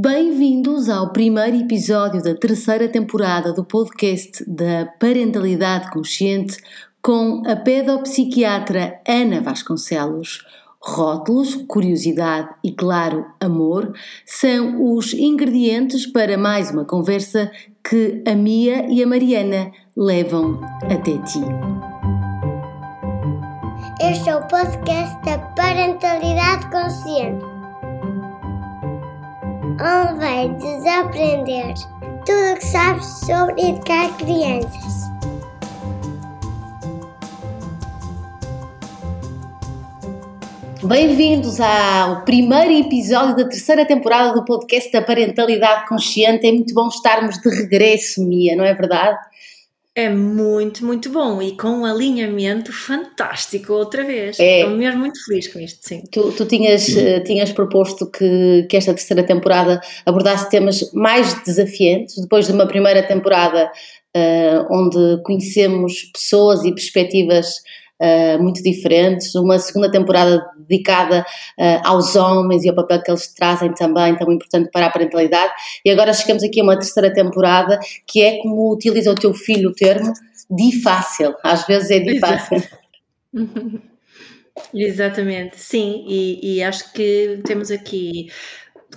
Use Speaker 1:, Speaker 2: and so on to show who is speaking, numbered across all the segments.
Speaker 1: Bem-vindos ao primeiro episódio da terceira temporada do podcast da Parentalidade Consciente com a pedopsiquiatra Ana Vasconcelos. Rótulos, curiosidade e, claro, amor são os ingredientes para mais uma conversa que a Mia e a Mariana levam até ti.
Speaker 2: Este é o podcast da Parentalidade Consciente, onde vai desaprender tudo o que sabes sobre educar crianças.
Speaker 1: Bem-vindos ao primeiro episódio da terceira temporada do podcast da Parentalidade Consciente. É muito bom estarmos de regresso, Mia, não é verdade?
Speaker 3: É muito, muito bom e com um alinhamento fantástico outra vez. É. Estou mesmo muito feliz com isto, sim.
Speaker 1: Tu, tu tinhas, uh, tinhas proposto que, que esta terceira temporada abordasse temas mais desafiantes, depois de uma primeira temporada uh, onde conhecemos pessoas e perspectivas uh, muito diferentes, uma segunda temporada dedicada uh, aos homens e ao papel que eles trazem também, tão importante para a parentalidade, e agora chegamos aqui a uma terceira temporada que é como utiliza o teu filho o termo, difácil, às vezes é. difácil.
Speaker 3: Exatamente, sim, e, e, acho que temos aqui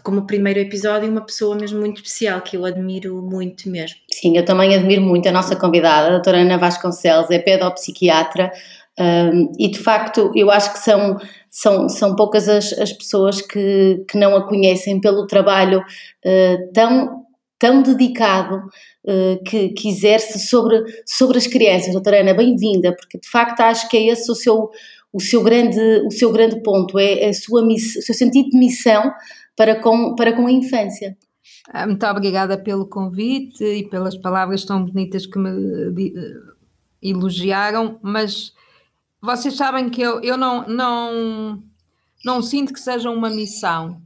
Speaker 3: como primeiro episódio uma pessoa mesmo muito especial que eu admiro muito mesmo.
Speaker 1: Sim, eu também admiro muito a nossa convidada, a doutora Ana Vasconcelos, é pedopsiquiatra, um, e de facto, eu acho que são, são, são poucas as, as pessoas que, que não a conhecem pelo trabalho uh, tão, tão dedicado uh, que, que exerce sobre, sobre as crianças. Doutora Ana, bem-vinda, porque de facto acho que é esse o seu, o seu, grande, o seu grande ponto, é a sua miss, o seu sentido de missão para com, para com a infância.
Speaker 4: Ah, muito obrigada pelo convite e pelas palavras tão bonitas que me elogiaram, mas vocês sabem que eu, eu não, não, não sinto que seja uma missão.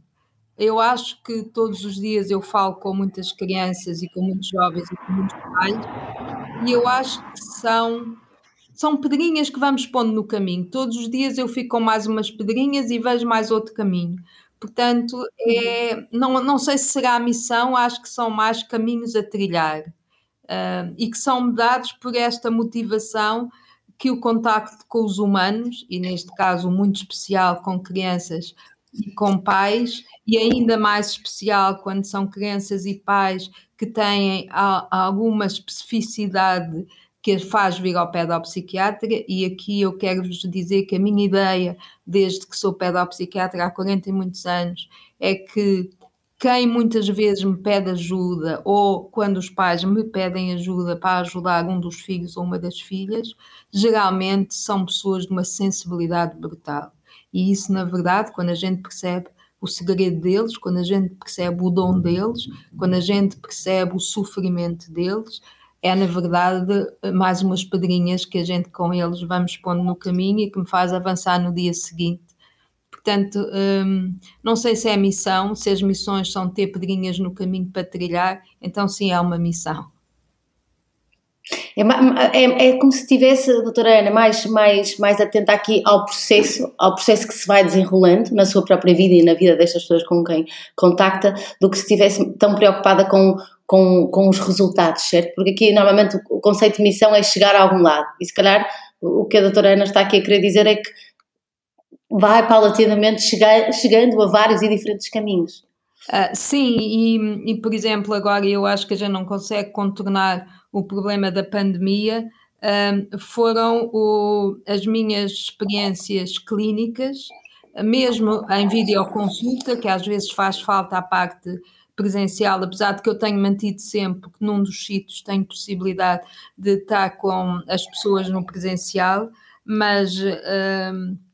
Speaker 4: Eu acho que todos os dias eu falo com muitas crianças e com muitos jovens e com muitos pais, e eu acho que são, são pedrinhas que vamos pondo no caminho. Todos os dias eu fico com mais umas pedrinhas e vejo mais outro caminho. Portanto, é, não, não sei se será a missão, acho que são mais caminhos a trilhar uh, e que são dados por esta motivação que o contacto com os humanos, e neste caso muito especial com crianças e com pais, e ainda mais especial quando são crianças e pais que têm alguma especificidade que faz vir ao pedopsiquiatra, e aqui eu quero-vos dizer que a minha ideia, desde que sou pedopsiquiatra há 40 e muitos anos, é que quem muitas vezes me pede ajuda, ou quando os pais me pedem ajuda para ajudar um dos filhos ou uma das filhas, geralmente são pessoas de uma sensibilidade brutal. E isso, na verdade, quando a gente percebe o segredo deles, quando a gente percebe o dom deles, quando a gente percebe o sofrimento deles, é na verdade mais umas pedrinhas que a gente com eles vamos pondo no caminho e que me faz avançar no dia seguinte Portanto, hum, não sei se é missão, se as missões são ter pedrinhas no caminho para trilhar, então sim, é uma missão.
Speaker 1: É, é, é, como se estivesse, doutora Ana, mais, mais, mais atenta aqui ao processo, ao processo que se vai desenrolando na sua própria vida e na vida destas pessoas com quem contacta, do que se estivesse tão preocupada com, com, com os resultados, certo? Porque aqui, normalmente, o conceito de missão é chegar a algum lado. E se calhar o que a doutora Ana está aqui a querer dizer é que vai paulatinamente chegando a vários e diferentes caminhos.
Speaker 4: Uh, sim, e, e, por exemplo, agora eu acho que a gente não consegue contornar o problema da pandemia. Uh, foram o, as minhas experiências clínicas, mesmo em videoconsulta, que às vezes faz falta a parte presencial, apesar de que eu tenho mantido sempre que num dos sítios tenho possibilidade de estar com as pessoas no presencial, mas. Uh,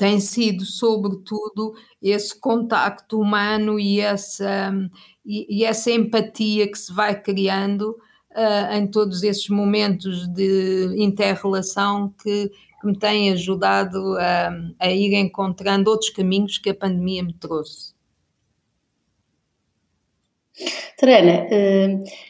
Speaker 4: tem sido, sobretudo, esse contacto humano e essa, e, e essa empatia que se vai criando uh, em todos esses momentos de interrelação que, que me têm ajudado a, a, ir encontrando outros caminhos que a pandemia me trouxe.
Speaker 1: Terena, uh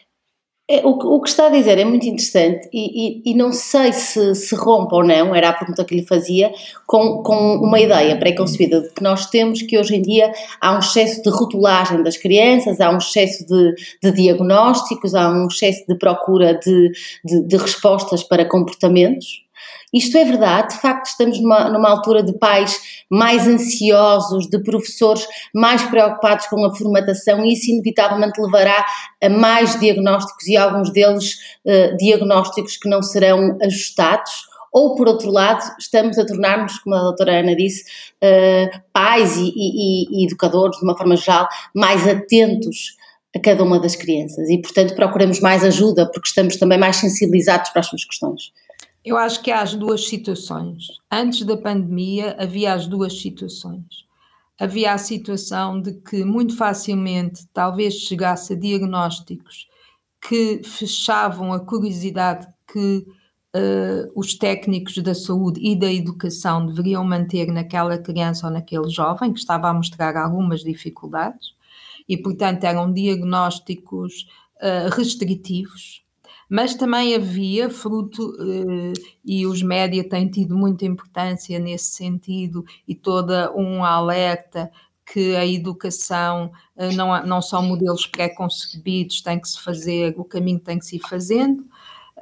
Speaker 1: É, o, o, que está a dizer é muito interessante e, e, e, não sei se se rompe ou não, era a pergunta que lhe fazia, com, com uma ideia pré-concebida de que nós temos que hoje em dia há um excesso de rotulagem das crianças, há um excesso de, de diagnósticos, há um excesso de procura de, de, de respostas para comportamentos isto é verdade, de facto, estamos numa, numa altura de pais mais ansiosos, de professores mais preocupados com a formatação, e isso inevitavelmente levará a mais diagnósticos e alguns deles uh, diagnósticos que não serão ajustados. Ou, por outro lado, estamos a tornar-nos, como a doutora Ana disse, uh, pais e, e, e educadores, de uma forma geral, mais atentos a cada uma das crianças e, portanto, procuramos mais ajuda porque estamos também mais sensibilizados para as suas questões.
Speaker 4: Eu acho que há as duas situações. Antes da pandemia havia as duas situações. Havia a situação de que muito facilmente talvez chegasse a diagnósticos que fechavam a curiosidade que uh, os técnicos da saúde e da educação deveriam manter naquela criança ou naquele jovem que estava a mostrar algumas dificuldades e, portanto, eram diagnósticos uh, restritivos mas também havia fruto, eh, e os média têm tido muita importância nesse sentido, e toda um alerta que a educação eh, não, não são modelos pré-concebidos, tem que se fazer, o caminho tem que se ir fazendo.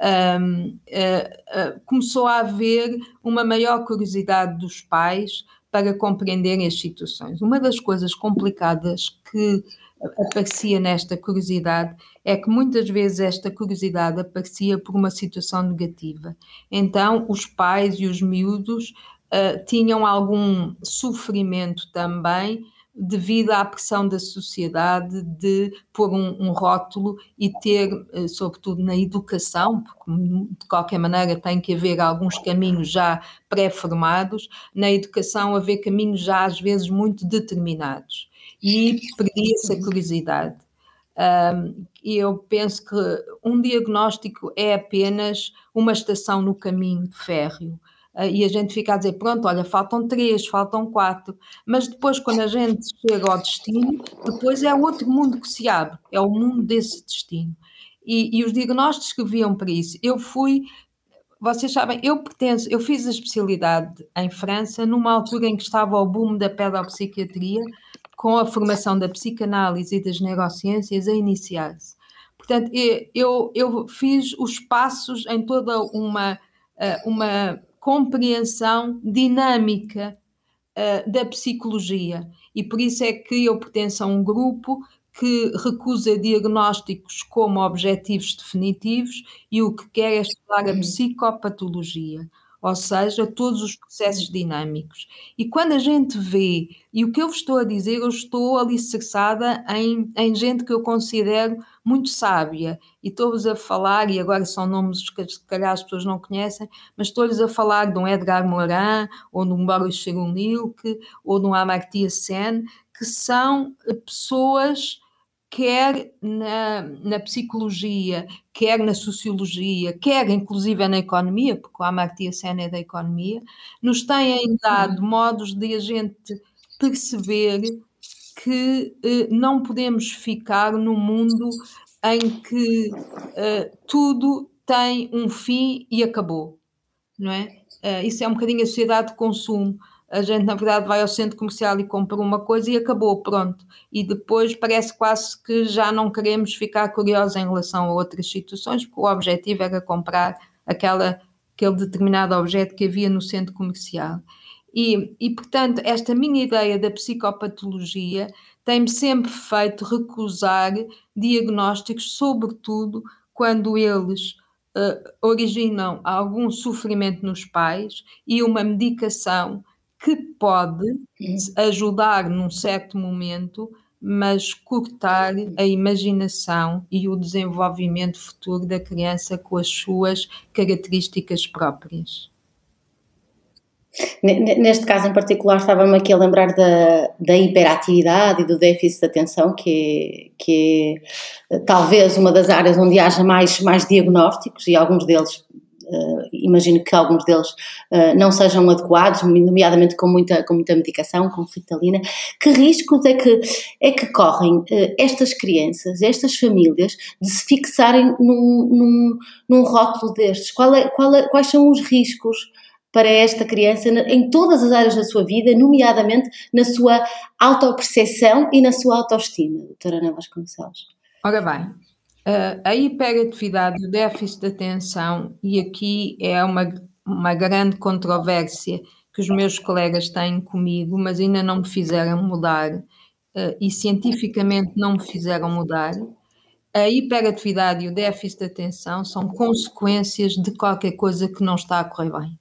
Speaker 4: Um, uh, uh, começou a haver uma maior curiosidade dos pais para compreenderem as situações. Uma das coisas complicadas que aparecia nesta curiosidade é que muitas vezes esta curiosidade aparecia por uma situação negativa. Então, os pais e os miúdos uh, tinham algum sofrimento também devido à pressão da sociedade de pôr um, um rótulo e ter, uh, sobretudo na educação, porque de qualquer maneira tem que haver alguns caminhos já pré-formados, na educação haver caminhos já às vezes muito determinados e perdia-se a curiosidade. Um, eu penso que um diagnóstico é apenas uma estação no caminho de férreo. Uh, e a gente fica a dizer, pronto, olha, faltam três, faltam quatro, mas depois quando a gente chega ao destino, depois é outro mundo que se abre, é o mundo desse destino. E, e os diagnósticos que viam para isso, eu fui, vocês sabem, eu pertenço, eu fiz a especialidade em França numa altura em que estava o boom da pedopsiquiatria, com a formação da psicanálise e das neurociências a iniciar-se. Portanto, eu, eu fiz os passos em toda uma, eh, uma compreensão dinâmica eh, da psicologia e por isso é que eu pertenço a um grupo que recusa diagnósticos como objetivos definitivos e o que quer é estudar a uhum. psicopatologia ou seja, todos os processos dinâmicos. E quando a gente vê, e o que eu vos estou a dizer, eu estou alicerçada em, em gente que eu considero muito sábia, e estou-vos a falar, e agora são nomes que se calhar as pessoas não conhecem, mas estou-lhes a falar de um Edgar Morin, ou de um Boris Cyrulnik, ou de um Amartya Sen, que são pessoas quer na, na, psicologia, quer na sociologia, quer inclusive na economia, porque o Amartya Sen é da economia, nos têm dado modos de a gente perceber que eh, não podemos ficar num mundo em que eh, tudo tem um fim e acabou, não é? Uh, isso é um bocadinho a sociedade de consumo a gente na verdade vai ao centro comercial e compra uma coisa e acabou, pronto. E depois parece quase que já não queremos ficar curiosos em relação a outras situações, porque o objetivo era comprar aquela, aquele determinado objeto que havia no centro comercial. E, e portanto, esta minha ideia da psicopatologia tem-me sempre feito recusar diagnósticos, sobretudo quando eles uh, originam algum sofrimento nos pais e uma medicação que pode ajudar num certo momento, mas cortar a imaginação e o desenvolvimento futuro da criança com as suas características próprias.
Speaker 1: Neste caso em particular, estava-me aqui a lembrar da, da hiperatividade e do déficit de atenção, que é, que é talvez uma das áreas onde haja mais, mais diagnósticos, e alguns deles uh, imagino que alguns deles uh, não sejam adequados, nomeadamente com muita, com muita medicação, com ritalina. Que riscos é que, é que correm uh, estas crianças, estas famílias, de se fixarem num, num, num rótulo destes? Qual é, qual é, quais são os riscos? para esta criança em todas as áreas da sua vida, nomeadamente na sua autoperceção e na sua autoestima, doutora Ana Vasconcelos.
Speaker 4: Ora bem, Uh, a hiperatividade, o déficit de atenção, e aqui é uma, uma grande controvérsia que os meus colegas têm comigo, mas ainda não me fizeram mudar, uh, e cientificamente não me fizeram mudar. A hiperatividade e o déficit de atenção são consequências de qualquer coisa que não está a correr bem.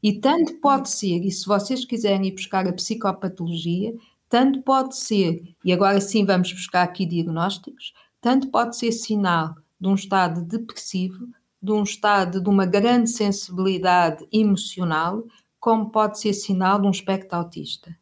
Speaker 4: E tanto pode ser, e se vocês quiserem ir buscar a psicopatologia, tanto pode ser, e agora sim vamos buscar aqui diagnósticos, tanto pode ser sinal de um estado depressivo, de um estado de uma grande sensibilidade emocional, como pode ser sinal de um espectro autista.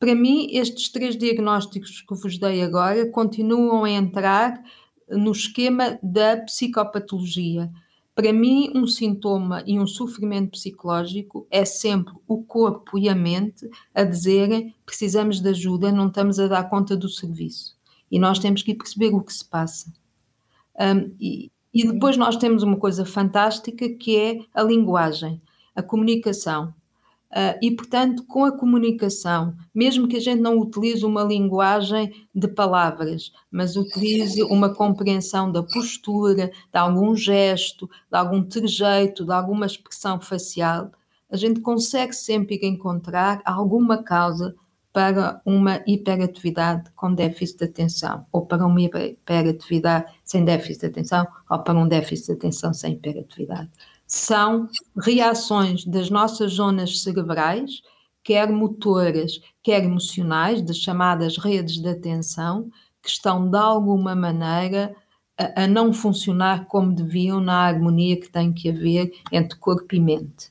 Speaker 4: Para mim, estes três diagnósticos que vos dei agora continuam a entrar no esquema da psicopatologia. Para mim, um sintoma e um sofrimento psicológico é sempre o corpo e a mente a dizerem precisamos de ajuda, não estamos a dar conta do serviço. E nós temos que perceber o que se passa. Um, e, e depois nós temos uma coisa fantástica que é a linguagem, a comunicação. Uh, e, portanto, com a comunicação, mesmo que a gente não utilize uma linguagem de palavras, mas utilize uma compreensão da postura, de algum gesto, de algum trejeito, de alguma expressão facial, a gente consegue sempre encontrar alguma causa para uma hiperatividade com déficit de atenção, ou para uma hiperatividade sem déficit de atenção, ou para um déficit de atenção sem hiperatividade. São reações das nossas zonas cerebrais, quer motoras, quer emocionais, das chamadas redes de atenção, que estão de alguma maneira a, a não funcionar como deviam na harmonia que tem que haver entre corpo e mente.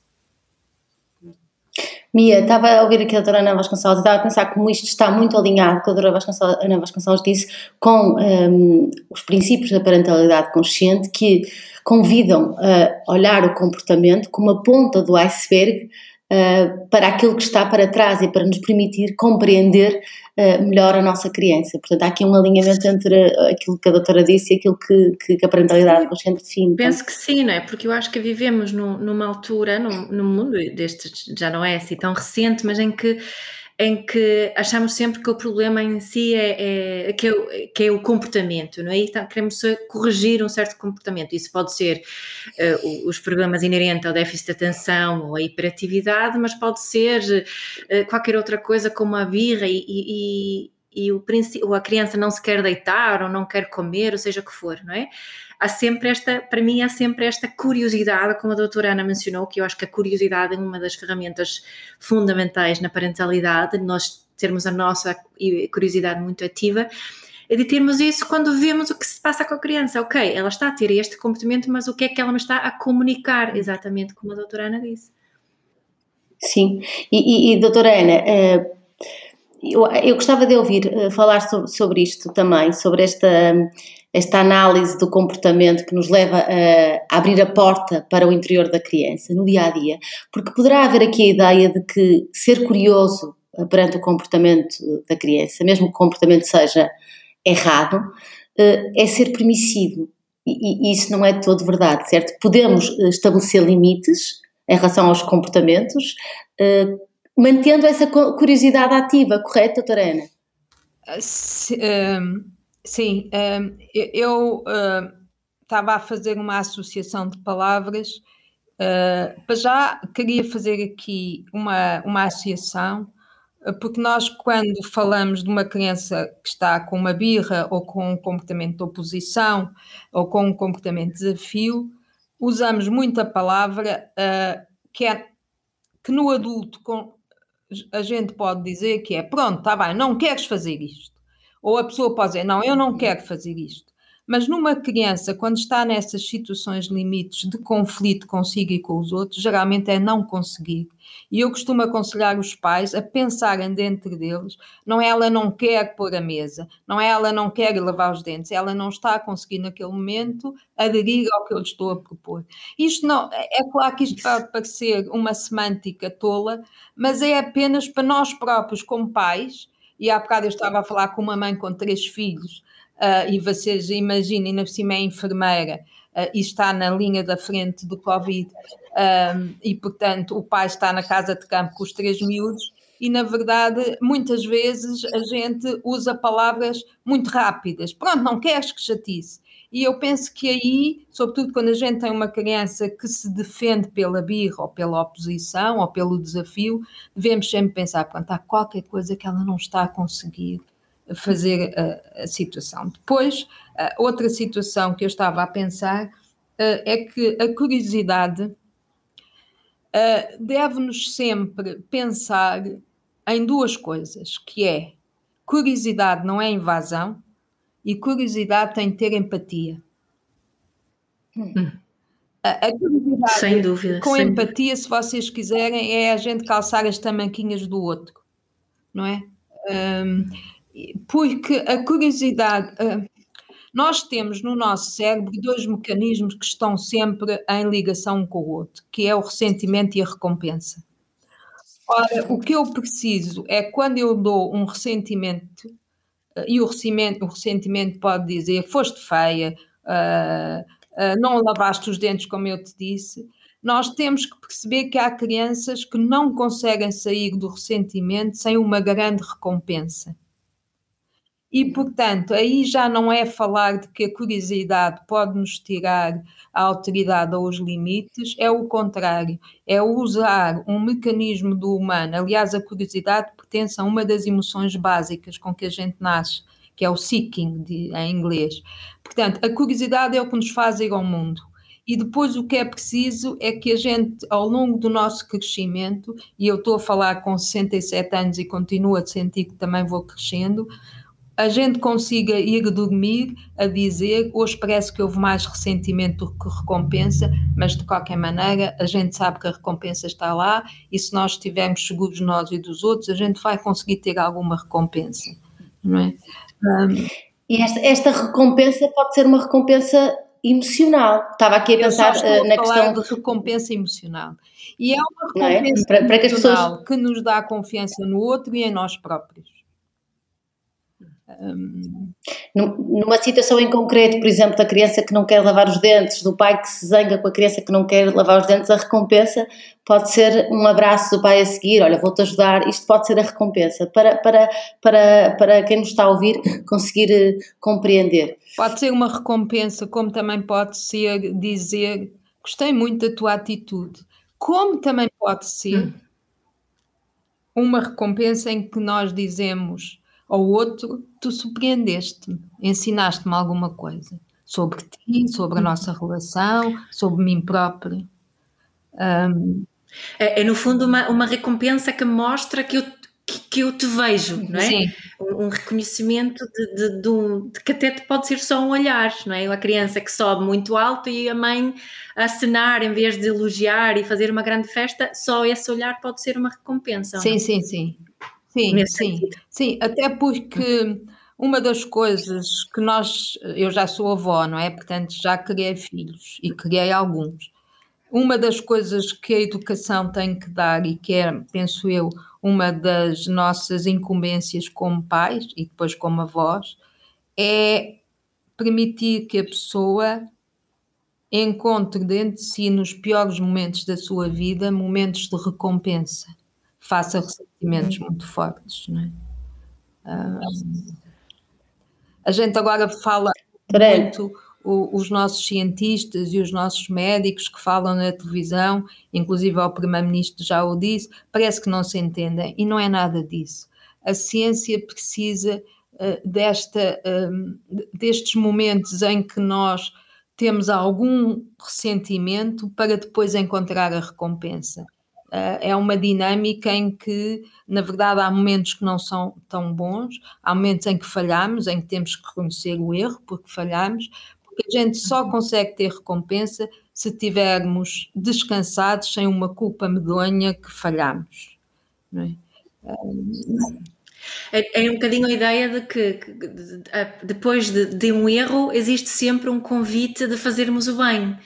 Speaker 1: Mia, estava a ouvir aqui a doutora Ana Vasconcelos e estava a pensar como isto está muito alinhado, com a doutora Vasconcelos, Ana Vasconcelos disse, com um, os princípios da parentalidade consciente que convidam a olhar o comportamento como a ponta do iceberg uh, para aquilo que está para trás e para nos permitir compreender uh, melhor a nossa criança. Portanto, há aqui um alinhamento entre aquilo que a doutora disse e aquilo que, que a parentalidade consciente define.
Speaker 3: Penso que sim, não é? Porque eu acho que vivemos no, numa altura, no, no mundo, deste já não é assim tão recente, mas em que em que achamos sempre que o problema em si é, é que, é que, é, o comportamento, não é? E tá, queremos corrigir um certo comportamento. Isso pode ser uh, os problemas inerentes ao déficit de atenção ou à hiperatividade, mas pode ser uh, qualquer outra coisa como a birra e, e, e a criança não se quer deitar ou não quer comer, ou seja o que for, não é? Há sempre esta, para mim, há sempre esta curiosidade, como a doutora Ana mencionou, que eu acho que a curiosidade é uma das ferramentas fundamentais na parentalidade, nós termos a nossa curiosidade muito ativa, é de termos isso quando vemos o que se passa com a criança. Ok, ela está a ter este comportamento, mas o que é que ela me está a comunicar, exatamente como a doutora Ana disse.
Speaker 1: Sim, e, e, e doutora Ana, uh, eu, eu, gostava de ouvir uh, falar sobre, sobre isto também, sobre esta esta análise do comportamento que nos leva a, abrir a porta para o interior da criança no dia a dia, porque poderá haver aqui a ideia de que ser curioso perante o comportamento da criança, mesmo que o comportamento seja errado, eh, é ser permissivo. E, isso não é todo verdade, certo? Podemos eh, estabelecer limites em relação aos comportamentos, eh, mantendo essa curiosidade ativa, correto, doutora Ana?
Speaker 4: Se, Sim, hum, eu estava a fazer uma associação de palavras. Uh, para já queria fazer aqui uma, uma associação, uh, porque nós, quando falamos de uma criança que está com uma birra ou com um comportamento de oposição ou com um comportamento de desafio, usamos muito a palavra uh, que, é, que no adulto com, a gente pode dizer que é pronto, está bem, não queres fazer isto. Ou a pessoa pode dizer, não, eu não quero fazer isto. Mas numa criança, quando está nessas situações limites de conflito consigo e com os outros, geralmente é não conseguir. E eu costumo aconselhar os pais a pensarem dentro deles, não é ela não quer pôr a mesa, não é ela não quer lavar os dentes, ela não está a conseguir naquele momento aderir ao que eu lhe estou a propor. Isto não, é claro que isto pode parecer uma semântica tola, mas é apenas para nós próprios como pais, e há bocado eu estava a falar com uma mãe com três filhos, uh, e vocês imaginem, por cima é enfermeira uh, e está na linha da frente do Covid, um, e portanto o pai está na casa de campo com os três miúdos, e na verdade muitas vezes a gente usa palavras muito rápidas. Pronto, não queres que chatice. E eu penso que aí, sobretudo quando a gente tem uma criança que se defende pela birra ou pela oposição ou pelo desafio, devemos sempre pensar, pronto, há qualquer coisa que ela não está a conseguir fazer a, a situação. Depois, outra situação que eu estava a pensar é que a curiosidade deve-nos sempre pensar em duas coisas, que é curiosidade não é invasão e curiosidade tem que ter empatia.
Speaker 3: Hum. A, a curiosidade Sem dúvida.
Speaker 4: com sem empatia, se vocês quiserem, é a gente calçar as tamanquinhas do outro, não é? Um, porque a curiosidade. Nós temos no nosso cérebro dois mecanismos que estão sempre em ligação um com o outro, que é o ressentimento e a recompensa. Ora, o que eu preciso é quando eu dou um ressentimento, e o ressentimento, o ressentimento pode dizer foste feia, uh, uh, não lavaste os dentes como eu te disse, nós temos que perceber que há crianças que não conseguem sair do ressentimento sem uma grande recompensa. E, portanto, aí já não é falar de que a curiosidade pode nos tirar a autoridade ou os limites, é o contrário, é usar um mecanismo do humano. Aliás, a curiosidade pertence a uma das emoções básicas com que a gente nasce, que é o seeking de, em inglês. Portanto, a curiosidade é o que nos faz ir ao mundo. E depois o que é preciso é que a gente, ao longo do nosso crescimento, e eu estou a falar com 67 anos e continuo a sentir que também vou crescendo, a gente consiga ir dormir a dizer hoje parece que houve mais ressentimento do que recompensa, mas de qualquer maneira a gente sabe que a recompensa está lá e se nós estivermos seguros nós e dos outros, a gente vai conseguir ter alguma recompensa, não é? Um,
Speaker 1: e esta, esta recompensa pode ser uma recompensa emocional. Estava aqui a pensar
Speaker 4: uh,
Speaker 1: na questão
Speaker 4: de recompensa emocional. E é uma é? recompensa é? para, para que, pessoas... que nos dá confiança no outro e em nós próprios.
Speaker 1: Um... Numa situação em concreto, por exemplo, da criança que não quer lavar os dentes, do pai que se zanga com a criança que não quer lavar os dentes, a recompensa pode ser um abraço do pai a seguir, olha, vou-te ajudar, isto pode ser a recompensa, para, para, para, para quem nos está a ouvir conseguir eh, compreender.
Speaker 4: Pode ser uma recompensa, como também pode ser dizer, gostei muito da tua atitude, como também pode ser hum. uma recompensa em que nós dizemos ao outro, tu surpreendeste-me, ensinaste-me alguma coisa sobre ti, sobre a nossa relação, sobre mim própria. Um,
Speaker 3: é, é, no fundo uma, uma recompensa que mostra que eu, que, que eu te vejo, não é? Sim. Um, um reconhecimento de, de, de, de, que até pode ser só um olhar, não é? A criança que sobe muito alto e a mãe a acenar em vez de elogiar e fazer uma grande festa, só esse olhar pode ser uma recompensa.
Speaker 4: Sim, sim, sim. Sim, sim, sim, até porque uma das coisas que nós, eu já sou avó, não é? Portanto, já criei filhos e criei alguns. Uma das coisas que a educação tem que dar e que é, penso eu, uma das nossas incumbências como pais e depois como avós, é permitir que a pessoa encontre dentro de si, nos piores momentos da sua vida, momentos de recompensa faça ressentimentos uhum. muito fortes. Não é? a gente agora fala muito os nossos cientistas e os nossos médicos que falam na televisão, inclusive o Primeiro-Ministro já o disse, parece que não se entendem e não é nada disso. A ciência precisa uh, desta, destes momentos em que nós temos algum ressentimento para depois encontrar a recompensa. É uma dinâmica em que, na verdade, há momentos que não são tão bons, há momentos em que falhamos, em que temos que reconhecer o erro porque falhamos, porque a gente só consegue ter recompensa se tivermos descansados sem uma culpa medonha que falhamos. Não é?
Speaker 3: É, é um bocadinho a ideia de que, que de, depois de, de, um erro existe sempre um convite de fazermos o bem,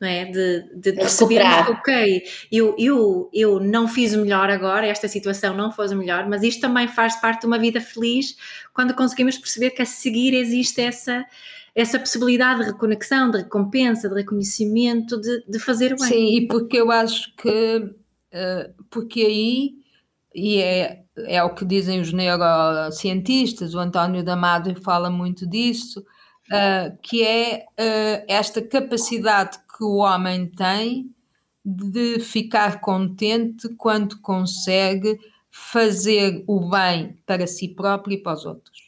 Speaker 3: não é? De, de percebermos que, ok, eu, eu, eu não fiz o melhor agora, esta situação não foi o melhor, mas isto também faz parte de uma vida feliz quando conseguimos perceber que a seguir existe essa essa possibilidade de reconexão, de recompensa, de reconhecimento, de, de fazer o bem.
Speaker 4: Sim, e porque eu acho que, uh, porque aí, e é é o que dizem os neurocientistas, o António Damado fala muito disso, uh, que é uh, esta capacidade que o homem tem de ficar contente quando consegue fazer o bem para si próprio e para os outros.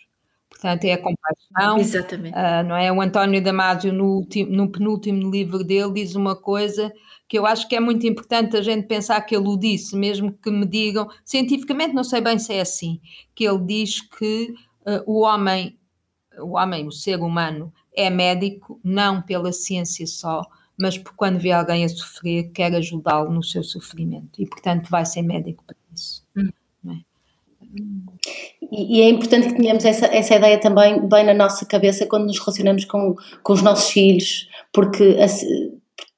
Speaker 4: Portanto, é a compaixão.
Speaker 3: Exatamente.
Speaker 4: Uh, não é? O António Damasio, no, no penúltimo livro dele, diz uma coisa que eu acho que é muito importante a gente pensar que ele o disse, mesmo que me digam, cientificamente não sei bem se é assim, que ele diz que uh, o homem, o homem, o ser humano, é médico não pela ciência só, mas por quando vê alguém a sofrer, quer ajudá-lo no seu sofrimento e, portanto, vai ser médico para isso. Hum.
Speaker 1: E, e, é importante que tenhamos essa, essa ideia também bem na nossa cabeça quando nos relacionamos com, com os nossos filhos, porque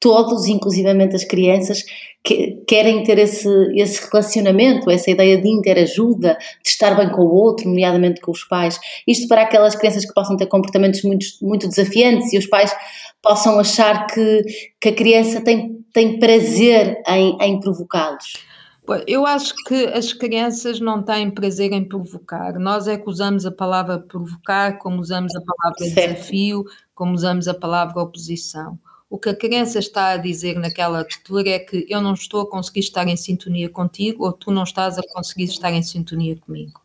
Speaker 1: todos, inclusivamente as crianças, que, querem ter esse, esse relacionamento, essa ideia de interajuda, de estar bem com o outro, nomeadamente com os pais. Isto para aquelas crianças que possam ter comportamentos muito, muito desafiantes e os pais possam achar que, que a criança tem, tem prazer em, em provocá-los.
Speaker 4: Eu acho que as crianças não têm prazer em provocar. Nós é que usamos a palavra provocar, como usamos a palavra certo. desafio, como usamos a palavra oposição. O que a criança está a dizer naquela altura é que eu não estou a conseguir estar em sintonia contigo ou tu não estás a conseguir estar em sintonia comigo.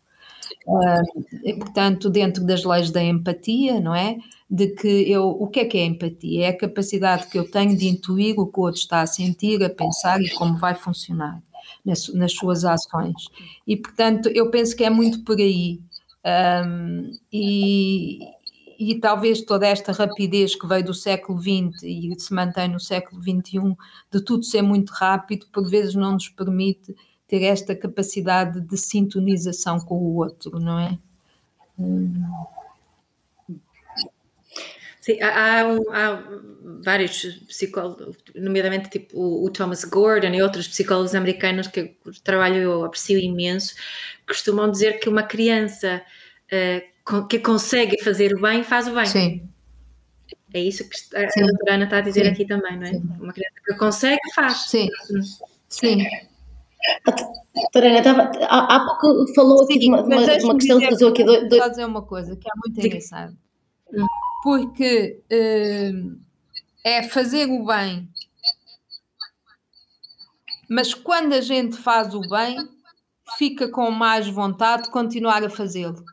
Speaker 4: Uh, e, portanto, dentro das leis da empatia, não é? De que eu, o que é que é empatia? É a capacidade que eu tenho de intuir o que o outro está a sentir, a pensar e como vai funcionar nas, nas suas ações. E, portanto, eu penso que é muito por aí. Um, e, e talvez toda esta rapidez que veio do século XX e se mantém no século XXI, de tudo ser muito rápido, por vezes não nos permite ter esta capacidade de sintonização com o outro, não é?
Speaker 3: Sim, há, há, vários psicólogos, nomeadamente tipo o, o, Thomas Gordon e outros psicólogos americanos que o trabalho eu aprecio imenso, costumam dizer que uma criança uh, que consegue fazer o bem, faz o bem.
Speaker 4: Sim.
Speaker 3: É isso que a Sim. doutora Ana está a dizer Sim. aqui também, não é? Sim. Uma criança que consegue, faz.
Speaker 4: Sim. Sim.
Speaker 1: Doutora Ana, estava, há, há pouco falou aqui de uma, de uma, de uma questão que usou aqui.
Speaker 4: Dois, dizer uma coisa que é muito engraçado. Hum. Porque uh, é fazer o bem, mas quando a gente faz o bem, fica com mais vontade de continuar a fazê-lo.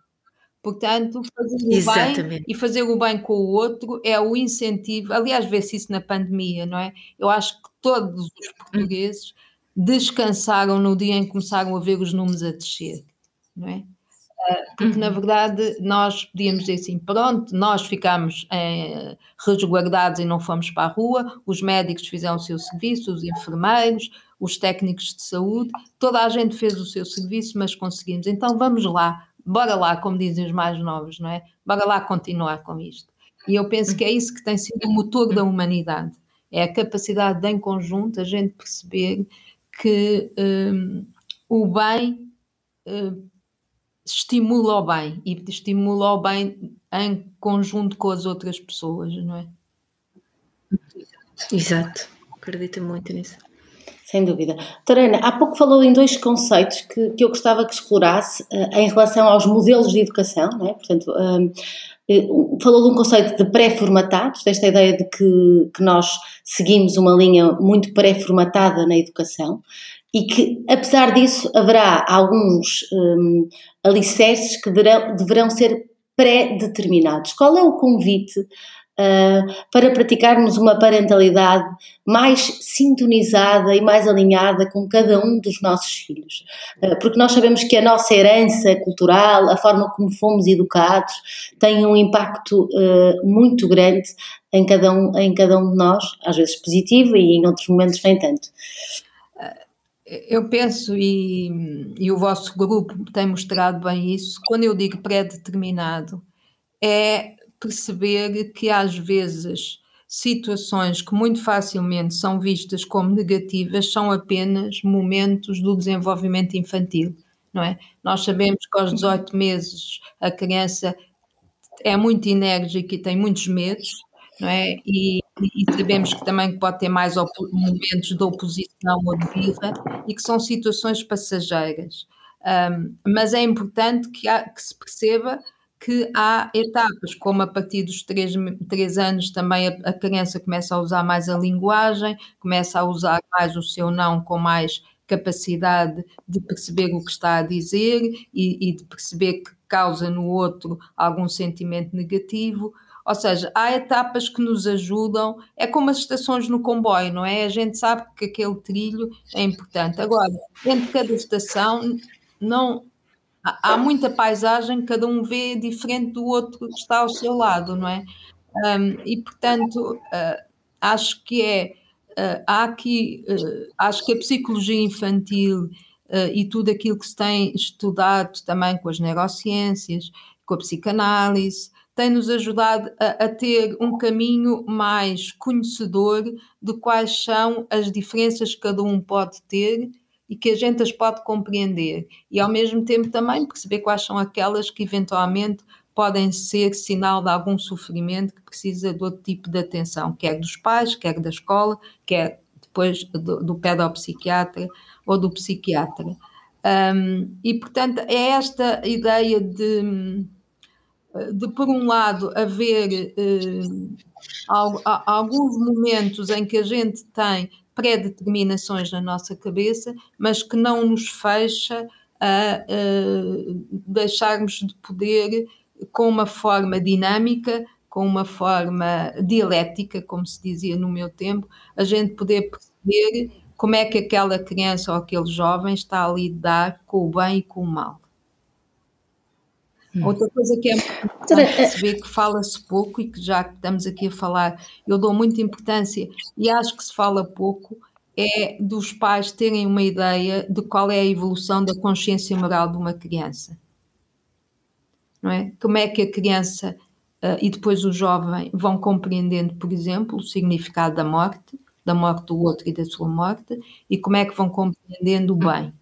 Speaker 4: Portanto, fazer o Exatamente. bem e fazer o bem com o outro é o incentivo. Aliás, vê-se isso na pandemia, não é? Eu acho que todos os portugueses descansaram no dia em que começaram a ver os números a descer, não é? Ah, porque, na uhum. verdade, nós podíamos dizer assim: pronto, nós ficámos eh, resguardados e não fomos para a rua, os médicos fizeram o seu serviço, os enfermeiros, os técnicos de saúde, toda a gente fez o seu serviço, mas conseguimos. Então vamos lá, bora lá, como dizem os mais novos, não é? Bora lá continuar com isto. E eu penso que é isso que tem sido o motor da humanidade. É a capacidade de, em conjunto, a gente perceber que um, o bem um, estimula o bem e estimula o bem em conjunto com as outras pessoas, não é?
Speaker 3: Exato, acredito muito nisso.
Speaker 1: Sem dúvida. Torena, há pouco falou em dois conceitos que, que eu gostava que explorasse uh, em relação aos modelos de educação, não é? Portanto, uh, falou de um conceito de pré-formatados, desta ideia de que, que nós seguimos uma linha muito pré-formatada na educação e que, apesar disso, haverá alguns um, alicerces que deverão, ser pré-determinados. Qual é o convite uh, para praticarmos uma parentalidade mais sintonizada e mais alinhada com cada um dos nossos filhos. Uh, porque nós sabemos que a nossa herança cultural, a forma como fomos educados, tem um impacto uh, muito grande em cada, um, em cada um de nós, às vezes positivo e em outros momentos nem tanto.
Speaker 4: Eu penso, e, e o vosso grupo tem mostrado bem isso, quando eu digo pré-determinado, é perceber que às vezes situações que muito facilmente são vistas como negativas são apenas momentos do desenvolvimento infantil, não é? Nós sabemos que aos 18 meses a criança é muito enérgica e tem muitos medos, não é? E, e sabemos que também pode ter mais momentos de oposição ou de birra e que são situações passageiras. Um, mas é importante que, há, que, se perceba que há etapas, como a partir dos três, três anos também a, a, criança começa a usar mais a linguagem, começa a usar mais o seu não com mais capacidade de perceber o que está a dizer e, e de perceber que causa no outro algum sentimento negativo. Ou seja, há etapas que nos ajudam, é como as estações no comboio, não é? A gente sabe que aquele trilho é importante. Agora, entre cada estação, não há muita paisagem, cada um vê diferente do outro que está ao seu lado, não é? Um, e portanto, uh, acho que é, uh, há aqui, uh, acho que a psicologia infantil e tudo aquilo que se tem estudado também com as neurociências, com a psicanálise, tem-nos ajudado a, a, ter um caminho mais conhecedor de quais são as diferenças que cada um pode ter e que a gente as pode compreender e ao mesmo tempo também perceber quais são aquelas que eventualmente podem ser sinal de algum sofrimento que precisa de outro tipo de atenção, quer dos pais, quer da escola, quer depois do, do pedopsiquiatra ou do psiquiatra. Um, e portanto é esta ideia de de, por um lado, haver eh, alguns momentos em que a gente tem pré-determinações na nossa cabeça, mas que não nos fecha a, deixarmos de poder, com uma forma dinâmica, com uma forma dialética, como se dizia no meu tempo, a gente poder perceber como é que aquela criança ou aquele jovem está a lidar com o bem e com o mal. Hum. Outra coisa que é importante é perceber que fala-se pouco e que já que estamos aqui a falar, eu dou muita importância e acho que se fala pouco, é dos pais terem uma ideia de qual é a evolução da consciência moral de uma criança. Não é? Como é que a criança uh, e depois o jovem vão compreendendo, por exemplo, o significado da morte, da morte do outro e da sua morte, e como é que vão compreendendo o bem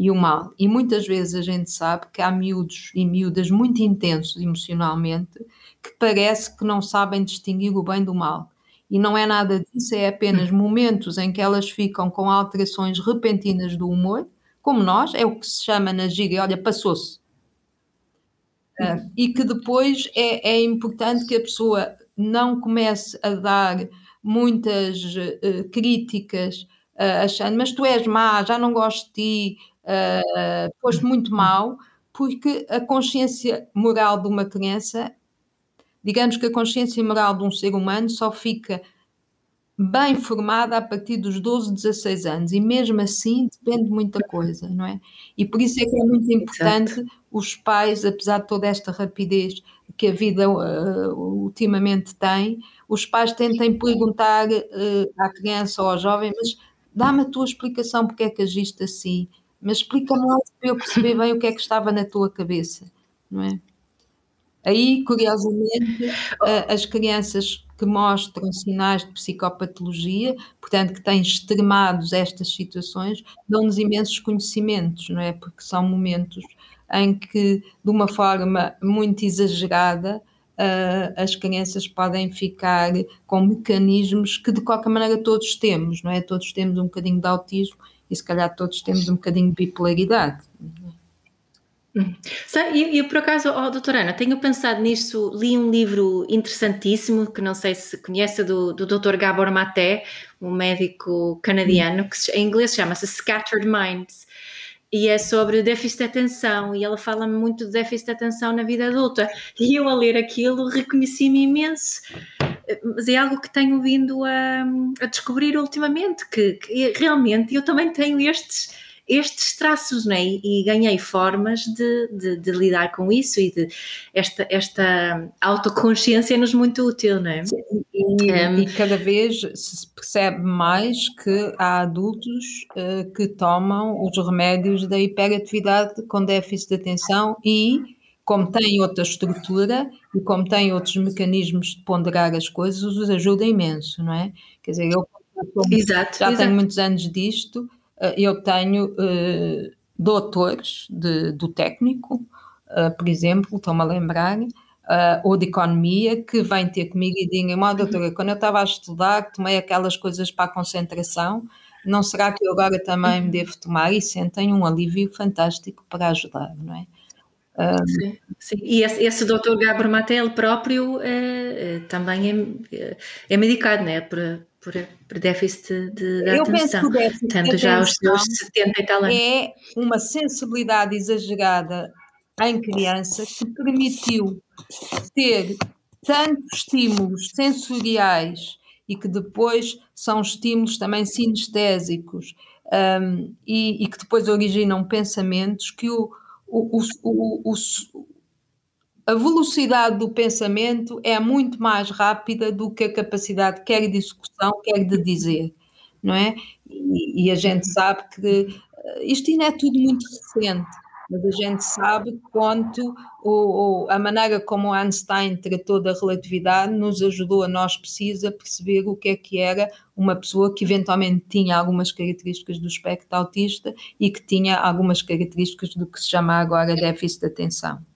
Speaker 4: e o mal. E muitas vezes a gente sabe que há miúdos e miúdas muito intensos emocionalmente que parece que não sabem distinguir o bem do mal. E não é nada disso, é apenas momentos em que elas ficam com alterações repentinas do humor, como nós, é o que se chama na gíria, olha, passou-se. Uh, e que depois é, é importante que a pessoa não comece a dar muitas uh, críticas, uh, achando, mas tu és má, já não gosto de ti, uh, muito mal, porque a consciência moral de uma criança, digamos que a consciência moral de um ser humano só fica bem formada a partir dos 12, 16 anos, e mesmo assim depende de muita coisa, não é? E por isso é que é muito importante Exato. os pais, apesar de toda esta rapidez que a vida uh, ultimamente tem, os pais tentem perguntar uh, à criança ou ao jovem, mas dá-me a tua explicação porque é que agiste assim, mas explica-me lá para eu perceber bem o que é que estava na tua cabeça, não é? Aí, curiosamente, as crianças que mostram sinais de psicopatologia, portanto, que têm extremados estas situações, dão-nos imensos conhecimentos, não é? Porque são momentos em que, de uma forma muito exagerada, as crianças podem ficar com mecanismos que, de qualquer maneira, todos temos, não é? Todos temos um bocadinho de autismo e se calhar todos temos um bocadinho de bipolaridade.
Speaker 3: Hum. E, eu, por acaso, oh, doutora Ana, tenho pensado nisso, li um livro interessantíssimo, que não sei se conhece, do, do Dr. Gabor Maté, um médico canadiano, que em inglês chama-se Scattered Minds, e é sobre déficit de atenção, e ela fala muito de déficit de atenção na vida adulta, e eu a ler aquilo reconheci-me imenso, mas é algo que tenho vindo a, a descobrir ultimamente, que, que, realmente eu também tenho estes, estes traços, não é? E, ganhei formas de, de, de, lidar com isso e de esta, esta autoconsciência-nos muito útil, não é? Sim,
Speaker 4: e, um, e, cada vez se percebe mais que há adultos uh, que tomam os remédios da hiperatividade com déficit de atenção e como tem outra estrutura e como tem outros mecanismos de ponderar as coisas, os ajuda imenso, não é? Quer dizer, eu exato, já exato. tenho muitos anos disto, eu tenho uh, doutores de, do técnico, uh, por exemplo, estou-me a lembrar, uh, ou de economia, que vêm ter comigo e dizem, oh, doutora, quando eu estava a estudar, tomei aquelas coisas para a concentração, não será que eu agora também me devo tomar? E sentem um alívio fantástico para ajudar, não é?
Speaker 3: sim, sim, E esse, esse doutor Gabor Mate, ele próprio é, também é, é medicado, né? Por, por, por déficit de, de atenção. Tanto já aos seus 70 e tal anos.
Speaker 4: É uma sensibilidade exagerada em criança que permitiu ter tantos estímulos sensoriais e que depois são estímulos também sinestésicos um, e, e, que depois originam pensamentos que o, o, o, o, a velocidade do pensamento é muito mais rápida do que a capacidade quer de execução, quer de dizer, não é? E, e a gente sabe que eh, isto ainda é tudo muito recente, mas a gente sabe quanto o, o, a maneira como Einstein tratou da relatividade nos ajudou a nós precisos a perceber o que é que era uma pessoa que eventualmente tinha algumas características do espectro autista e que tinha algumas características do que se chama agora déficit de atenção.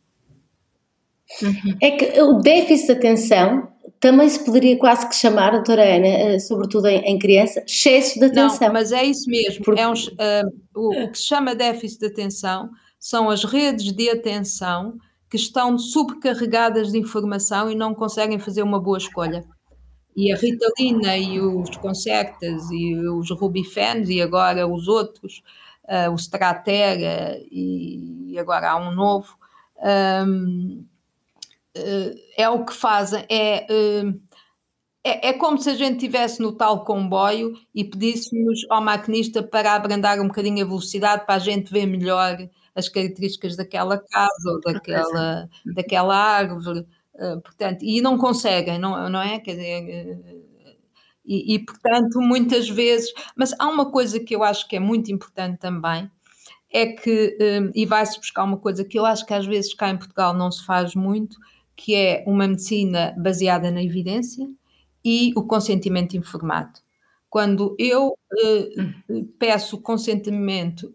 Speaker 1: É que o déficit de atenção também se poderia quase que chamar, doutora Ana, eh, sobretudo em, em criança, excesso de atenção.
Speaker 4: Não, mas é isso mesmo. Porque... É um, uh, o, o, que se chama déficit de atenção são as redes de atenção que estão subcarregadas de informação e não conseguem fazer uma boa escolha. E a Ritalina e os Concertas e os Rubifens e agora os outros, uh, o Stratera e agora há um novo, um, uh, é o que fazem, é, uh, é, é, como se a gente estivesse no tal comboio e pedíssemos ao maquinista para abrandar um bocadinho a velocidade para a gente ver melhor as características daquela casa ou daquela, daquela árvore, uh, portanto, e não conseguem, não, não é? Quer dizer, e, e, portanto, muitas vezes, mas há uma coisa que eu acho que é muito importante também, é que, e vai-se buscar uma coisa que eu acho que às vezes cá em Portugal não se faz muito, que é uma medicina baseada na evidência e o consentimento informado. Quando eu uh, peço consentimento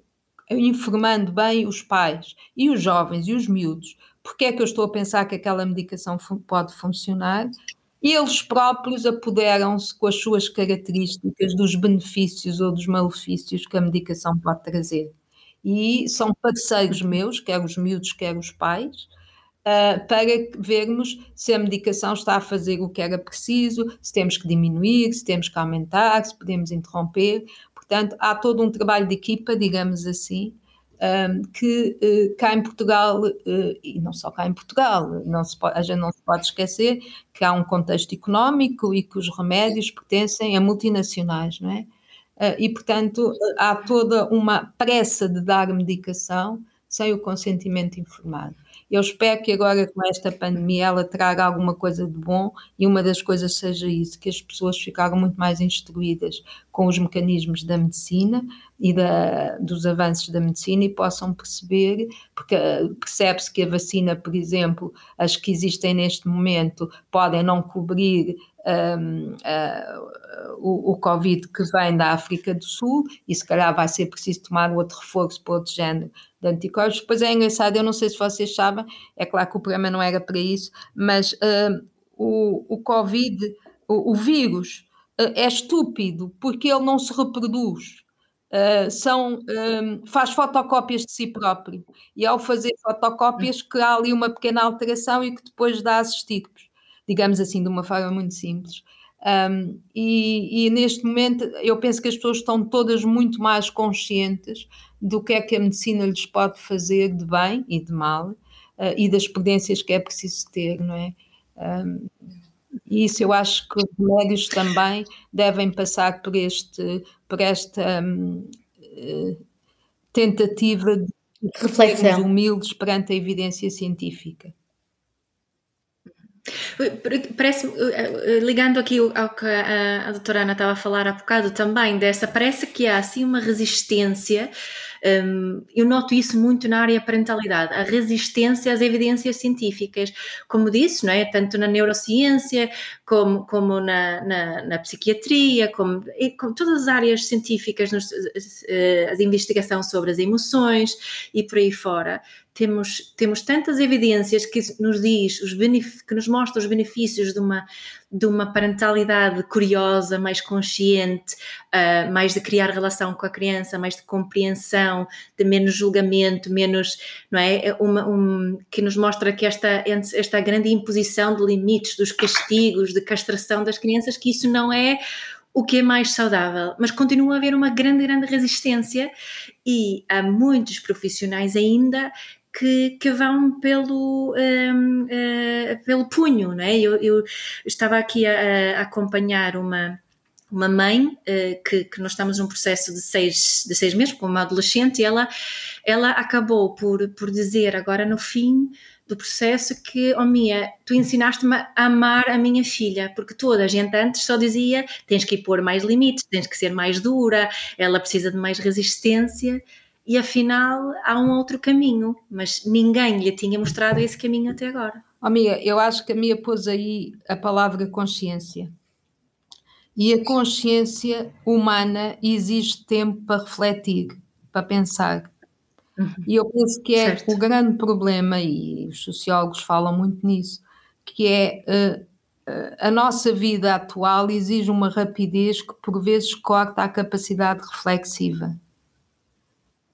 Speaker 4: informando bem os pais e os jovens e os miúdos, porque é que eu estou a pensar que aquela medicação pode funcionar, eles próprios apoderam-se com as suas características dos benefícios ou dos malefícios que a medicação pode trazer. E são parceiros meus, quer os miúdos, quer os pais, uh, para vermos se a medicação está a fazer o que era preciso, se temos que diminuir, se temos que aumentar, se podemos interromper, Portanto, há todo um trabalho de equipa, digamos assim, um, que uh, cá em Portugal, e não só cá em Portugal, não se pode, a gente não se pode esquecer que há um contexto económico e que os remédios pertencem a multinacionais, não é? E, portanto, há toda uma pressa de dar medicação sem o consentimento informado. Eu espero que agora com esta pandemia ela traga alguma coisa de bom e uma das coisas seja isso, que as pessoas ficaram muito mais instruídas com os mecanismos da medicina e da, dos avanços da medicina e possam perceber, porque eh, percebe-se que a vacina, por exemplo, as que existem neste momento podem não cobrir um, uh, o, o, Covid que vem da África do Sul e se calhar vai ser preciso tomar outro reforço para outro género de anticorpos. Depois é engraçado, eu não sei se vocês sabem, é claro que o programa não era para isso, mas uh, o, o Covid, o, o vírus, uh, é estúpido porque ele não se reproduz. Uh, são, um, faz fotocópias de si próprio e ao fazer fotocópias que há ali uma pequena alteração e que depois dá as estirpes, digamos assim, de uma forma muito simples. Um, e, e, neste momento eu penso que as pessoas estão todas muito mais conscientes do que é que a medicina lhes pode fazer de bem e de mal uh, e das experiências que é preciso ter, não é? Um, E isso eu acho que os médios também devem passar por, este, por esta um, tentativa de reflexão humildes perante a evidência científica.
Speaker 3: Parece, eh, eh, ligando aqui ao que a, a doutora Ana estava a falar há bocado também, dessa, parece que há assim uma resistência um, eu noto isso muito na área parentalidade, a resistência às evidências científicas, como disse, não é? tanto na neurociência, como, como na, na, na psiquiatria, como, como, todas as áreas científicas, nos, eh, a investigação sobre as emoções e por aí fora temos, temos tantas evidências que nos diz, os que nos mostra os benefícios de uma, de uma parentalidade curiosa, mais consciente, uh, mais de criar relação com a criança, mais de compreensão, de menos julgamento, menos, não é? é uma, um, que nos mostra que esta, esta grande imposição de limites, dos castigos, de castração das crianças, que isso não é o que é mais saudável, mas continua a haver uma grande, grande resistência e há muitos profissionais ainda que, que vão pelo, um, uh, eh, pelo punho, não é? Eu, eu estava aqui a, a acompanhar uma, uma mãe uh, que, que nós estamos num processo de seis, de seis meses com uma adolescente e ela, ela acabou por, por dizer agora no fim do processo que, oh Mia, tu ensinaste-me a amar a minha filha, porque toda a gente antes só dizia tens que pôr mais limites, tens que ser mais dura, ela precisa de mais resistência e afinal há um outro caminho, mas ninguém lhe tinha mostrado esse caminho até agora.
Speaker 4: Oh, amiga, eu acho que a Mia pôs aí a palavra consciência. E a consciência humana exige tempo para refletir, para pensar. Uhum. E eu penso que é certo. o grande problema, e os sociólogos falam muito nisso, que é uh, a nossa vida atual exige uma rapidez que por vezes corta a capacidade reflexiva.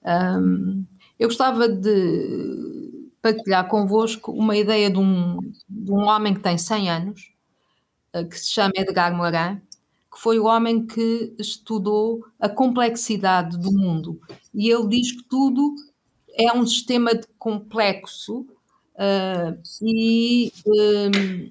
Speaker 4: Um, eu gostava de partilhar convosco uma ideia de um, de um homem que tem 100 anos, uh, que se chama Edgar Morin, que foi o homem que estudou a complexidade do mundo. E ele diz que tudo é um sistema complexo uh, e, um,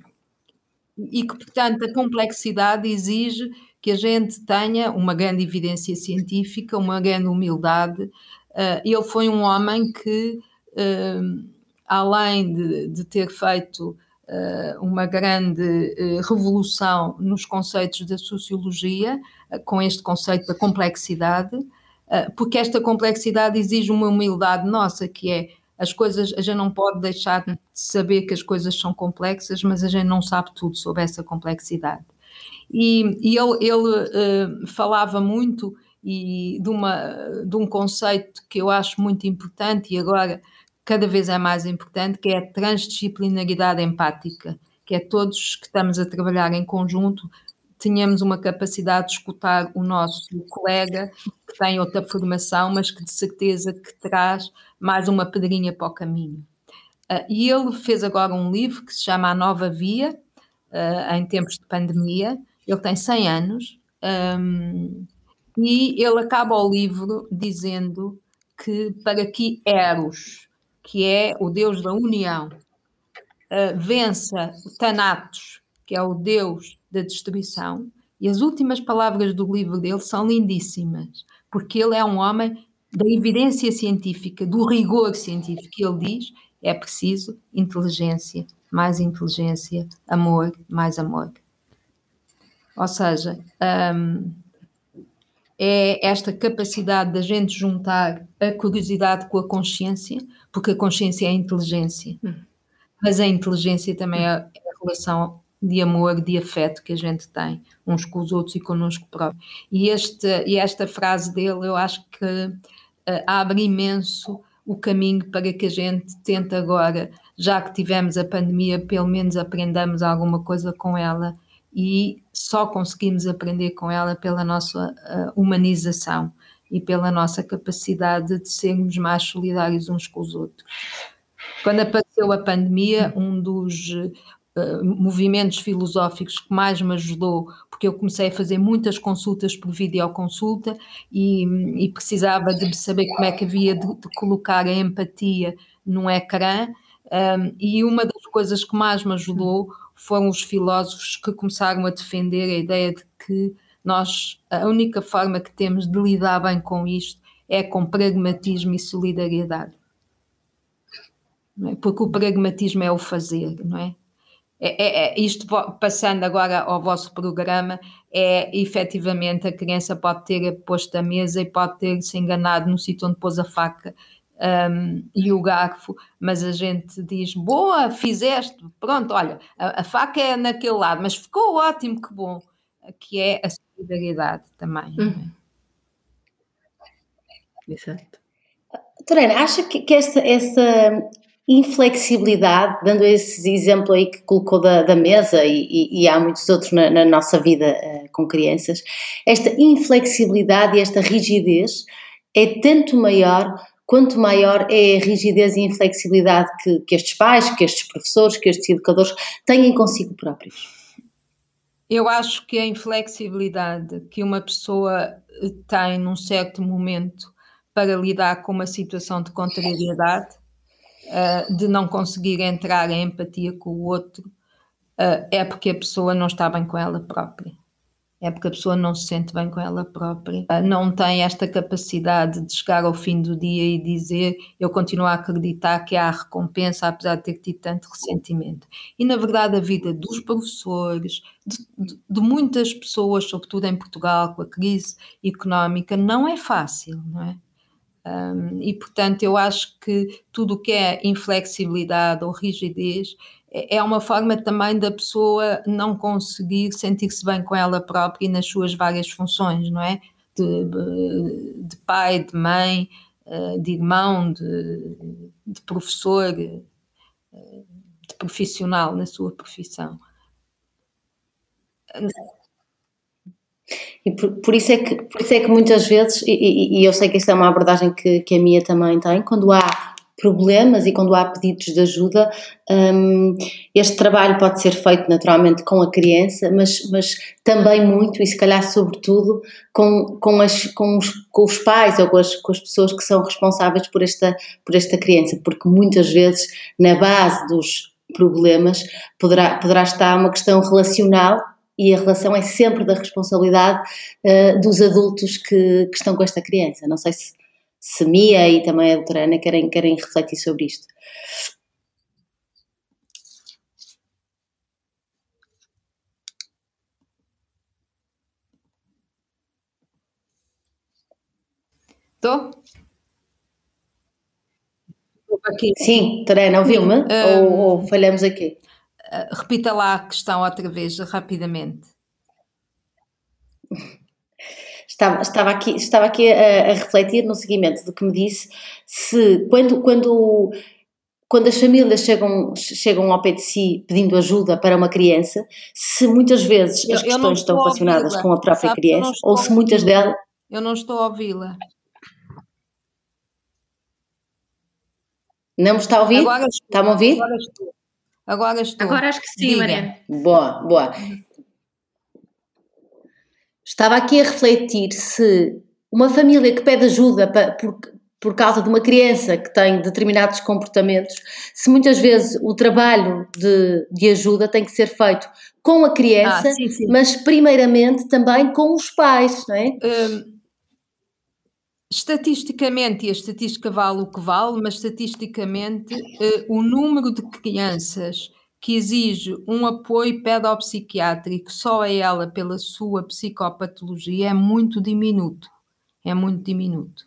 Speaker 4: e que, portanto, a complexidade exige que a gente tenha uma grande evidência científica, uma grande humildade Uh, ele foi um homem que, uh, além de, de, ter feito uh, uma grande revolução nos conceitos da sociologia, com este conceito da complexidade, porque esta complexidade exige uma humildade nossa, que é as coisas, a gente não pode deixar de saber que as coisas são complexas, mas a gente não sabe tudo sobre essa complexidade. E, e ele, ele falava muito e de, uma, de um conceito que eu acho muito importante e agora cada vez é mais importante, que é a transdisciplinaridade empática, que é todos que estamos a trabalhar em conjunto tenhamos uma capacidade de escutar o nosso colega que tem outra formação, mas que de certeza que traz mais uma pedrinha para o caminho. Uh, e ele fez agora um livro que se chama A Nova Via, uh, em tempos de pandemia. Ele tem 100 anos. Um, e ele acaba o livro dizendo que para que Eros, que é o deus da união, uh, vença Thanatos, que é o deus da destruição, e as últimas palavras do livro dele são lindíssimas, porque ele é um homem da evidência científica, do rigor científico. Ele diz: é preciso inteligência, mais inteligência, amor, mais amor. Ou seja, um, é esta capacidade da gente juntar a curiosidade com a consciência, porque a consciência é a inteligência, hum. mas a inteligência também é a relação de amor, de afeto que a gente tem uns com os outros e connosco próprios. E, este, e esta frase dele eu acho que uh, abre imenso o caminho para que a gente tente agora, já que tivemos a pandemia, pelo menos aprendamos alguma coisa com ela e só conseguimos aprender com ela pela nossa uh, humanização e pela nossa capacidade de sermos mais solidários uns com os outros. Quando apareceu a pandemia, um dos uh, movimentos filosóficos que mais me ajudou, porque eu comecei a fazer muitas consultas por videoconsulta e, e precisava de saber como é que havia de, de colocar a empatia num ecrã, um, e uma das coisas que mais me ajudou foram os filósofos que começaram a defender a ideia de que nós, a única forma que temos de lidar bem com isto é com pragmatismo e solidariedade. É? Porque o pragmatismo é o fazer, não é? É, é, é, isto passando agora ao vosso programa, é efetivamente a criança pode ter posto a mesa e pode ter se enganado no sítio onde pôs a faca um, e o garfo, mas a gente diz: Boa, fizeste, pronto, olha, a, a, faca é naquele lado, mas ficou ótimo, que bom, que é a solidariedade também. Hum.
Speaker 1: Exato. Torena, acha que, que esta, essa inflexibilidade, dando esse exemplo aí que colocou da, da mesa e, e, e, há muitos outros na, na nossa vida uh, com crianças, esta inflexibilidade e esta rigidez é tanto maior quanto maior é a rigidez e inflexibilidade que, que estes pais, que estes professores, que estes educadores têm consigo próprios.
Speaker 4: Eu acho que a inflexibilidade que uma pessoa tem num certo momento para lidar com uma situação de contrariedade uh, de não conseguir entrar em empatia com o outro, uh, é porque a pessoa não está bem com ela própria. É porque a pessoa não se sente bem com ela própria, uh, não tem esta capacidade de chegar ao fim do dia e dizer eu continuo a acreditar que há recompensa, apesar de ter tido tanto ressentimento. E na verdade, a vida dos professores, de, de, de muitas pessoas, sobretudo em Portugal, com a crise económica, não é fácil, não é? Um, e, portanto, eu acho que tudo o que é inflexibilidade ou rigidez é, uma forma também da pessoa não conseguir sentir-se bem com ela própria e nas suas várias funções, não é? De, de pai, de mãe, eh, de irmão, de, de professor, eh, de profissional na sua profissão.
Speaker 1: E por, por, isso é que, por isso é que muitas vezes, e, e, eu sei que esta é uma abordagem que, que a minha também tem, quando há problemas e quando há pedidos de ajuda, um, este trabalho pode ser feito naturalmente com a criança, mas, mas também muito e se calhar sobretudo com, com, as, com, os, com os pais ou com as, com as pessoas que são responsáveis por esta, por esta criança, porque muitas vezes na base dos problemas poderá, poderá estar uma questão relacional e a relação é sempre da responsabilidade uh, dos adultos que, que, estão com esta criança. Não sei se, se Mia e também a doutora Ana querem, querem refletir sobre isto.
Speaker 4: Estou?
Speaker 1: Aqui. Sim, Terena, ouviu-me? Um, ou, ou falhamos aqui?
Speaker 4: Eh, repita lá a questão outra vez, rapidamente.
Speaker 1: Estava, estava aqui, estava aqui a, a, refletir no seguimento do que me disse, se quando, quando, quando as famílias chegam, chegam ao pé de si pedindo ajuda para uma criança, se muitas vezes as eu, questões eu estão relacionadas com a própria Sabe, criança, ou se muitas delas.
Speaker 4: Eu não estou a ouvi-la.
Speaker 1: Não me está a ouvir? Está-me a ouvir? Agora estou.
Speaker 4: Agora estou.
Speaker 3: Agora acho que sim. Mariana.
Speaker 1: Boa, boa. Estava aqui a refletir se uma família que pede ajuda para, por, por causa de uma criança que tem determinados comportamentos, se muitas vezes o trabalho de, de ajuda tem que ser feito com a criança, ah, sim, sim. mas primeiramente também com os pais, não é? Um,
Speaker 4: Estatisticamente, e a estatística vale o que vale, mas estatisticamente eh, o número de crianças que exige um apoio pedopsiquiátrico só a ela pela sua psicopatologia é muito diminuto. É muito diminuto.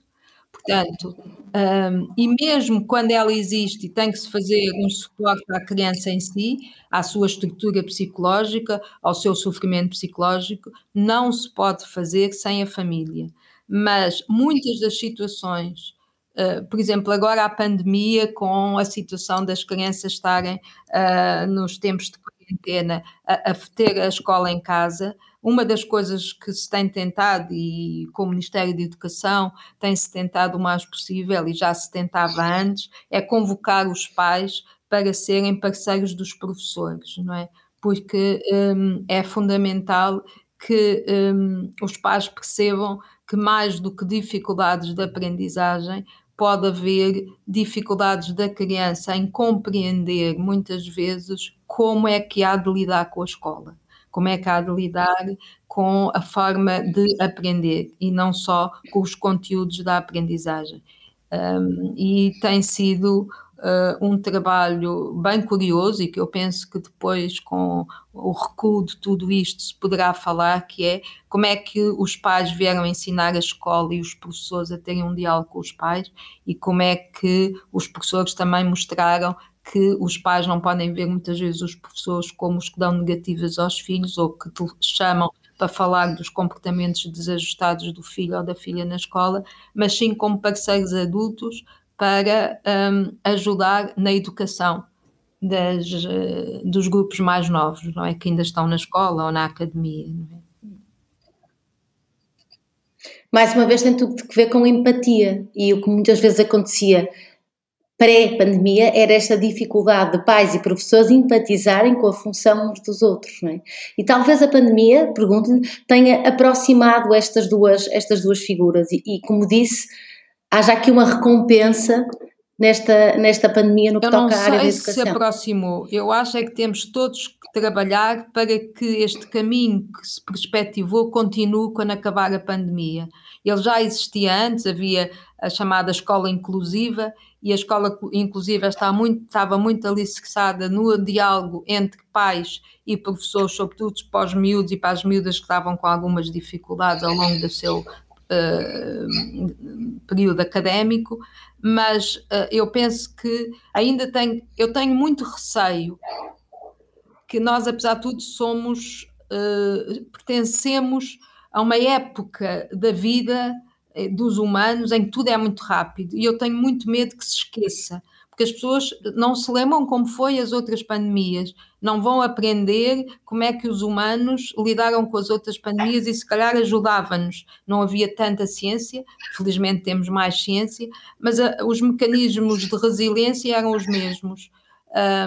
Speaker 4: Portanto, um, e mesmo quando ela existe e tem que se fazer um suporte à criança em si, à sua estrutura psicológica, ao seu sofrimento psicológico, não se pode fazer sem a família mas muitas das situações, uh, por exemplo, agora a pandemia, com a situação das crianças estarem uh, nos tempos de quarentena a, a ter a escola em casa, uma das coisas que se tem tentado, e com o Ministério da Educação tem-se tentado o mais possível, e já se tentava antes, é convocar os pais para serem parceiros dos professores, não é? Porque um, é fundamental que um, os pais percebam que mais do que dificuldades de aprendizagem pode haver dificuldades da criança em compreender muitas vezes como é que há de lidar com a escola, como é que há de lidar com a forma de aprender e não só com os conteúdos da aprendizagem. Um, e tem sido uh, um trabalho bem curioso e que eu penso que depois, com o recuo de tudo isto, se poderá falar, que é como é que os pais vieram ensinar a escola e os professores a terem um diálogo com os pais e como é que os professores também mostraram que os pais não podem ver muitas vezes os professores como os que dão negativas aos filhos ou que chamam para falar dos comportamentos desajustados do filho ou da filha na escola, mas sim como parceiros adultos para um, ajudar na educação das, uh, dos grupos mais novos, não é? Que ainda estão na escola ou na academia. É?
Speaker 1: Mais uma vez tem tudo a ver com empatia e o que muitas vezes acontecia pré-pandemia era esta dificuldade de pais e professores empatizarem com a função uns dos outros, não é? E talvez a pandemia, pergunto-lhe, tenha aproximado estas duas, estas duas figuras e, e, como disse, haja aqui uma recompensa nesta, nesta pandemia no que
Speaker 4: eu
Speaker 1: toca à área da
Speaker 4: educação. se aproximou. Eu acho é que temos todos que trabalhar para que este caminho que se perspectivou continue quando acabar a pandemia. Ele já existia antes, havia a chamada escola inclusiva e a escola inclusiva está muito, estava muito alicerçada no diálogo entre pais e professores, sobretudo para os miúdos e para as miúdas que estavam com algumas dificuldades ao longo do seu uh, período académico, mas uh, eu penso que ainda tenho, eu tenho muito receio que nós, apesar de tudo, somos, uh, pertencemos a uma época da vida dos humanos em que tudo é muito rápido. E eu tenho muito medo que se esqueça porque as pessoas não se lembram como foi as outras pandemias, não vão aprender como é que os humanos lidaram com as outras pandemias e se calhar ajudava-nos. Não havia tanta ciência, felizmente temos mais ciência, mas a, os mecanismos de resiliência eram os mesmos.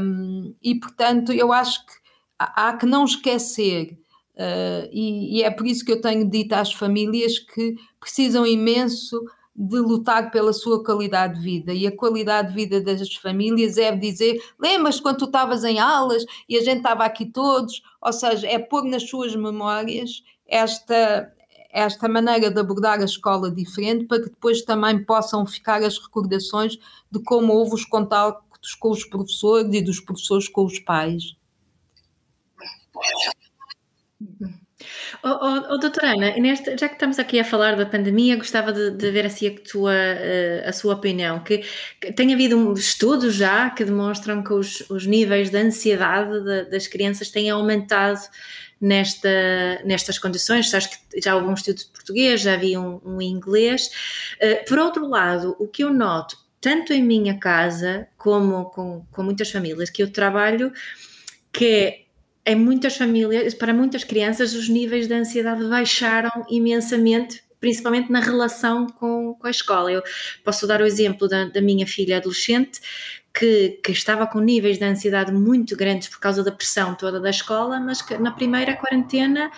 Speaker 4: Um, e portanto, eu acho que há, há que não esquecer. Uh, e, e é por isso que eu tenho dito às famílias que precisam imenso de lutar pela sua qualidade de vida. E a qualidade de vida das famílias é dizer: lembras quando tu estavas em aulas e a gente estava aqui todos? Ou seja, é pôr nas suas memórias esta, esta maneira de abordar a escola diferente para que depois também possam ficar as recordações de como houve os contactos com os professores e dos professores com os pais.
Speaker 3: Oh, oh, oh, doutora Ana, já que estamos aqui a falar da pandemia, gostava de, de ver assim a, tua, eh, a sua opinião. Que, que tem havido estudos já que demonstram que os, os níveis de ansiedade de, das crianças têm aumentado nesta, nestas condições. Sabes que já houve um estudo de português, já havia um, um inglês. Uh, por outro lado, o que eu noto, tanto em minha casa como com, com muitas famílias que eu trabalho, que é em muitas famílias, para muitas crianças, os níveis de ansiedade baixaram imensamente, principalmente na relação com, com a escola. Eu posso dar o exemplo da, da minha filha adolescente, que, que, estava com níveis de ansiedade muito grandes por causa da pressão toda da escola, mas que na primeira quarentena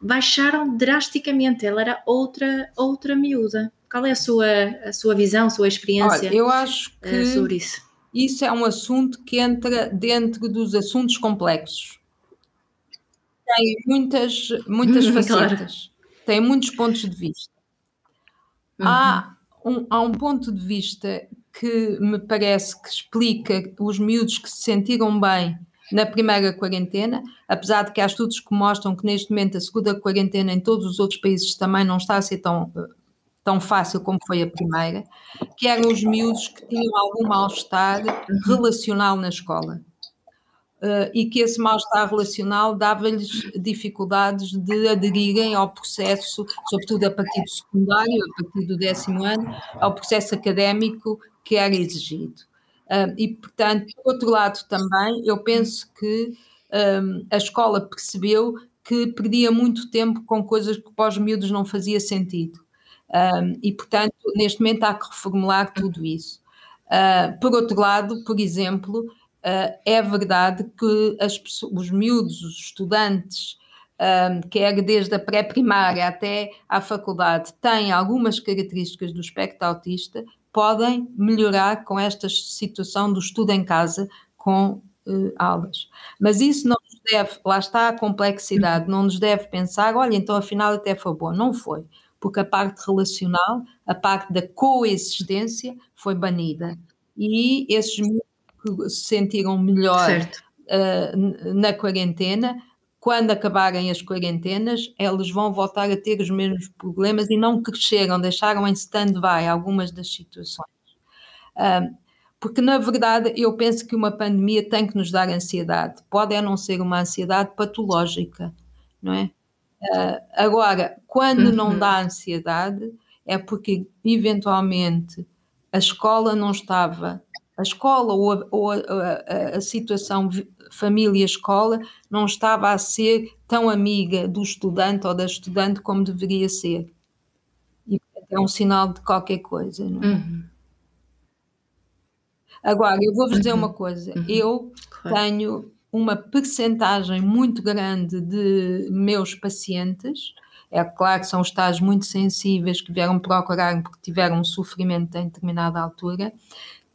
Speaker 3: baixaram drasticamente. Ela era outra, outra miúda. Qual é a sua, a sua visão, a sua experiência
Speaker 4: Olha, eu acho eh, que sobre isso? Isso é um assunto que entra dentro dos assuntos complexos tem muitas, muitas facetas, claro. tem muitos pontos de vista. Uhum. Há, um, há um ponto de vista que me parece que explica os miúdos que se sentiram bem na primeira quarentena, apesar de que há estudos que mostram que neste momento a segunda quarentena em todos os outros países também não está a ser tão, tão fácil como foi a primeira, que eram os miúdos que tinham algum mal-estar uhum. relacional na escola uh, e que esse mal-estar relacional dava-lhes dificuldades de aderirem ao processo, sobretudo a partir do secundário, a partir do décimo ano, ao processo académico que era exigido. Uh, e, portanto, por outro lado também, eu penso que um, a escola percebeu que perdia muito tempo com coisas que para os miúdos não fazia sentido. Um, e, portanto, neste momento há que reformular tudo isso. Uh, por outro lado, por exemplo, Uh, é verdade que as, os miúdos, os estudantes, um, quer desde a pré-primária até à faculdade, têm algumas características do espectro autista, podem melhorar com esta situação do estudo em casa com uh, aulas. Mas isso não nos deve, lá está a complexidade, não nos deve pensar, olha, então afinal até foi bom. Não foi, porque a parte relacional, a parte da coexistência foi banida. E esses que se sentiram melhor uh, na quarentena quando acabarem as quarentenas, eles vão voltar a ter os mesmos problemas e não cresceram, deixaram em stand-by algumas das situações. porque, na verdade, eu penso que uma pandemia tem que nos dar ansiedade. Pode é não ser uma ansiedade patológica, não é? Uh, agora, quando uhum. não dá ansiedade, é porque, eventualmente, a escola não estava a escola ou a, ou a, a, a situação família-escola não estava a ser tão amiga do estudante ou da estudante como deveria ser. E é um sinal de qualquer coisa. Não é? Uhum. Agora, eu vou-vos dizer uhum. uma coisa: uhum. eu claro. tenho uma percentagem muito grande de meus pacientes. É claro que são estados muito sensíveis que vieram procurar porque tiveram um sofrimento em determinada altura,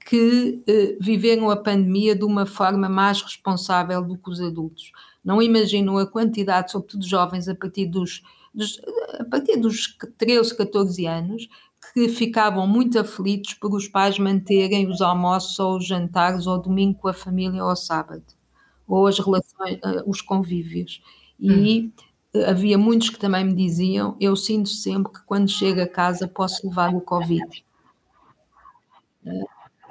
Speaker 4: que eh, viveram a pandemia de uma forma mais responsável do que os adultos. Não imaginam a quantidade, sobretudo jovens, a partir dos, dos, a partir dos 13, 14 anos, que ficavam muito aflitos por os pais manterem os almoços ou os jantares ou domingo com a família ou sábado, ou as relações, eh, os convívios. E hum. havia muitos que também me diziam: Eu sinto sempre que quando chego a casa posso levar o Covid.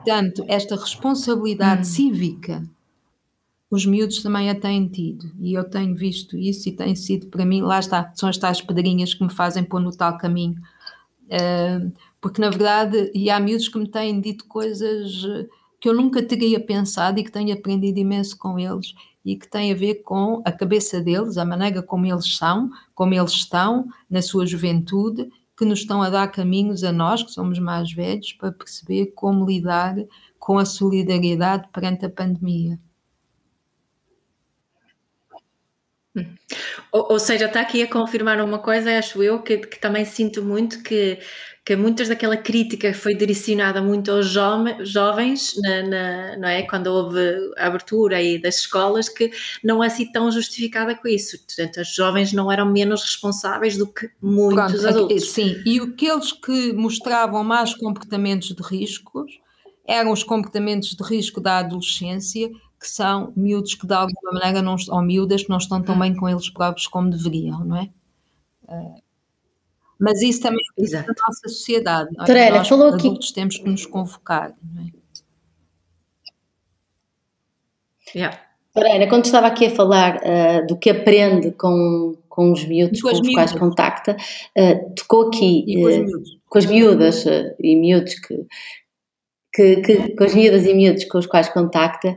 Speaker 4: Portanto, esta responsabilidade hum. cívica, os miúdos também a têm tido, e eu tenho visto isso e tem sido para mim, lá está, são as tais pedrinhas que me fazem pôr no tal caminho. Uh, porque na verdade, e há miúdos que me têm dito coisas que eu nunca teria pensado e que tenho aprendido imenso com eles e que tem a ver com a cabeça deles, a maneira como eles são, como eles estão na sua juventude que nos estão a dar caminhos a nós, que somos mais velhos, para perceber como lidar com a solidariedade perante a pandemia.
Speaker 3: Ou, ou, seja, está aqui a confirmar uma coisa, acho eu, que, que também sinto muito que que muitas daquela crítica foi direcionada muito aos jovens, na, na, não é? quando houve a abertura aí das escolas, que não é assim tão justificada com isso. Portanto, os jovens não eram menos responsáveis do que muitos Pronto, adultos.
Speaker 4: Sim, e aqueles que mostravam mais comportamentos de riscos eram os comportamentos de risco da adolescência, que são miúdos que de alguma maneira não, ou miúdas que não estão tão hum. bem com eles próprios como deveriam, não é? Mas isso também é da nossa sociedade. Olha, nós, falou adultos, aqui... temos que nos convocar. Não é?
Speaker 1: Yeah. Torena, quando estava aqui a falar uh, do que aprende com, com os miúdos com, com os miúdos. quais contacta, uh, tocou aqui com, uh, com, as miúdas e miúdos que, que, que, com as miúdas e miúdos com os quais contacta,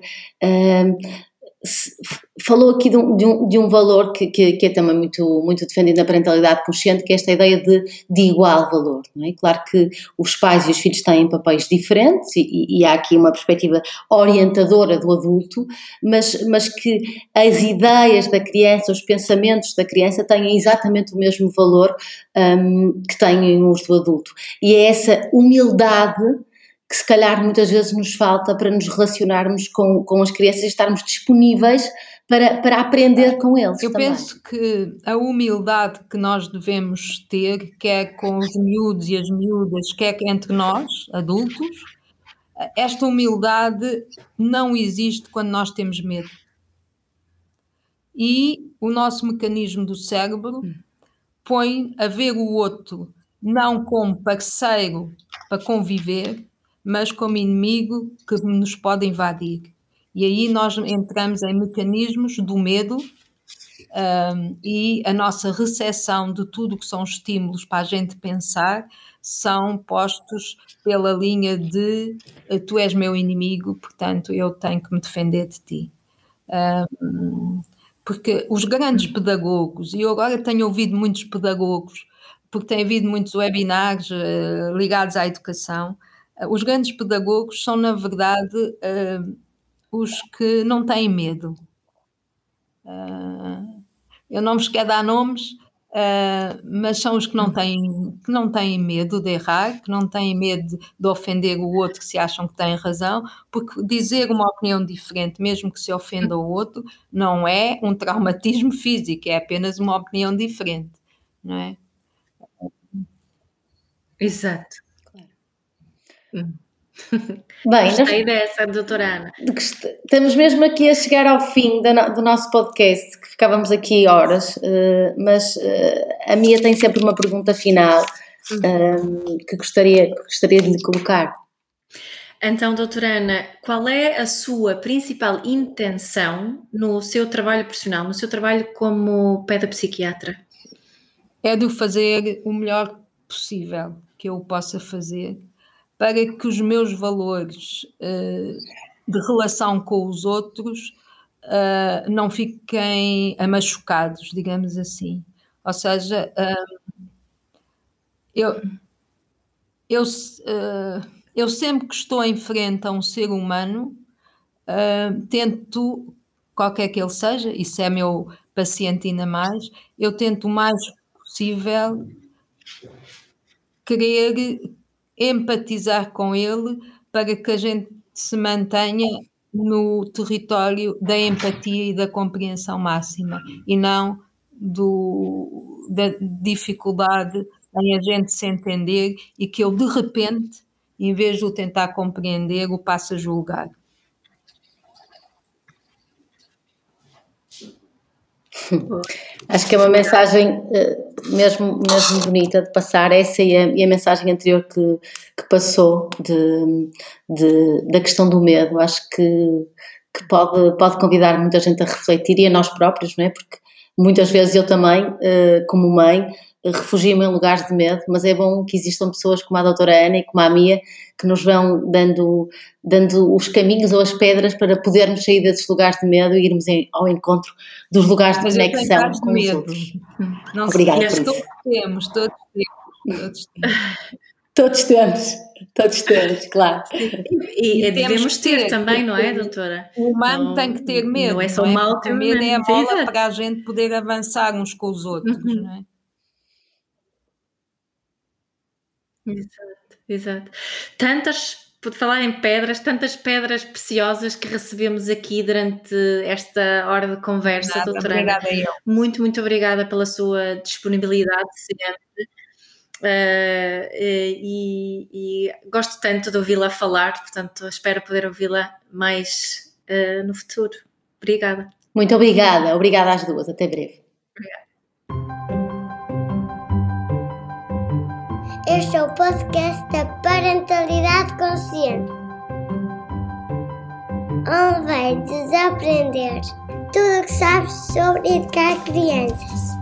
Speaker 1: falou aqui de um, de um, de um valor que, que, que, é também muito, muito defendido na parentalidade consciente, que é esta ideia de, de igual valor. Não é? Claro que os pais e os filhos têm papéis diferentes e, e há aqui uma perspectiva orientadora do adulto, mas, mas que as ideias da criança, os pensamentos da criança têm exatamente o mesmo valor um, que têm os do adulto. E é essa humildade que se calhar muitas vezes nos falta para nos relacionarmos com, com as crianças e estarmos disponíveis para, para aprender com eles.
Speaker 4: Eu
Speaker 1: também.
Speaker 4: penso que a humildade que nós devemos ter, quer com os miúdos e as miúdas, quer entre nós, adultos, esta humildade não existe quando nós temos medo. E o nosso mecanismo do cérebro hum. põe a ver o outro não como parceiro para conviver, mas como inimigo que nos pode invadir. E aí nós entramos em mecanismos do medo um, e a nossa recepção de tudo que são estímulos para a gente pensar são postos pela linha de eh, tu és meu inimigo, portanto eu tenho que me defender de ti. Um, porque os grandes pedagogos, e eu agora tenho ouvido muitos pedagogos, porque tem havido muitos webinars uh, ligados à educação, os grandes pedagogos são, na verdade, uh, os que não têm medo. Uh, eu não vos quero dar nomes, Uh, mas são os que não, têm, que não têm medo de errar, que não têm medo de, de, ofender o outro que se acham que têm razão, porque dizer uma opinião diferente, mesmo que se ofenda o outro, não é um traumatismo físico, é apenas uma opinião diferente, não é?
Speaker 3: Exato.
Speaker 1: Hum. Bem,
Speaker 3: Gostei nós, dessa, doutora Ana.
Speaker 1: Estamos mesmo aqui a chegar ao fim do nosso podcast, que ficávamos aqui horas, eh, mas eh, a minha tem sempre uma pergunta final uhum. que, gostaria, que gostaria de lhe colocar.
Speaker 3: Então, doutora Ana, qual é a sua principal intenção no seu trabalho profissional, no seu trabalho como pedopsiquiatra?
Speaker 4: É de o fazer o melhor possível que eu possa fazer para que os meus valores uh, de relação com os outros uh, não fiquem machucados, digamos assim. Ou seja, uh, eu, eu, eu sempre que estou em frente a um ser humano, tento, qualquer que ele seja, se é meu paciente ainda mais, eu tento o mais possível querer empatizar com ele para que a gente se mantenha no território da empatia e da compreensão máxima e não do, da dificuldade em a gente se entender e que ele de repente, em vez de o tentar compreender, o passa a julgar.
Speaker 1: Acho que é uma mensagem eh, mesmo, mesmo bonita de passar, essa e a, e a mensagem anterior que, que passou de, de, da questão do medo. Acho que, que pode, pode convidar muita gente a refletir e a nós próprios, não é? Porque muitas vezes eu também, eh, como mãe, refugio-me em lugares de medo, mas é bom que existam pessoas como a doutora Ana e como a Mia que nos vão dando, dando os caminhos ou as pedras para podermos sair desses lugares de medo e irmos em, ao encontro dos lugares de mas conexão com medo. os outros.
Speaker 4: Não Obrigada por isso. Todos temos, todos temos. Todos temos.
Speaker 1: Todos temos, todos temos, claro.
Speaker 3: E, e devemos ter, ter, também, não é, doutora?
Speaker 4: O humano não, tem que ter medo. Não é só o mal que medo é a bola para a gente poder avançar uns com os outros, uhum. não é?
Speaker 3: Exato, exato. Tantas, por falar em pedras, tantas pedras preciosas que recebemos aqui durante esta hora de conversa, Nada, doutora. Obrigada eu. Muito, muito obrigada pela sua disponibilidade sempre. Uh, e, e, gosto tanto de ouvi-la falar, portanto, espero poder ouvi-la mais uh, no futuro. Obrigada.
Speaker 1: Muito obrigada, obrigada às duas. Até breve.
Speaker 2: Este é o podcast da Parentalidade Consciente, onde vai desaprender tudo o que sabes sobre educar crianças.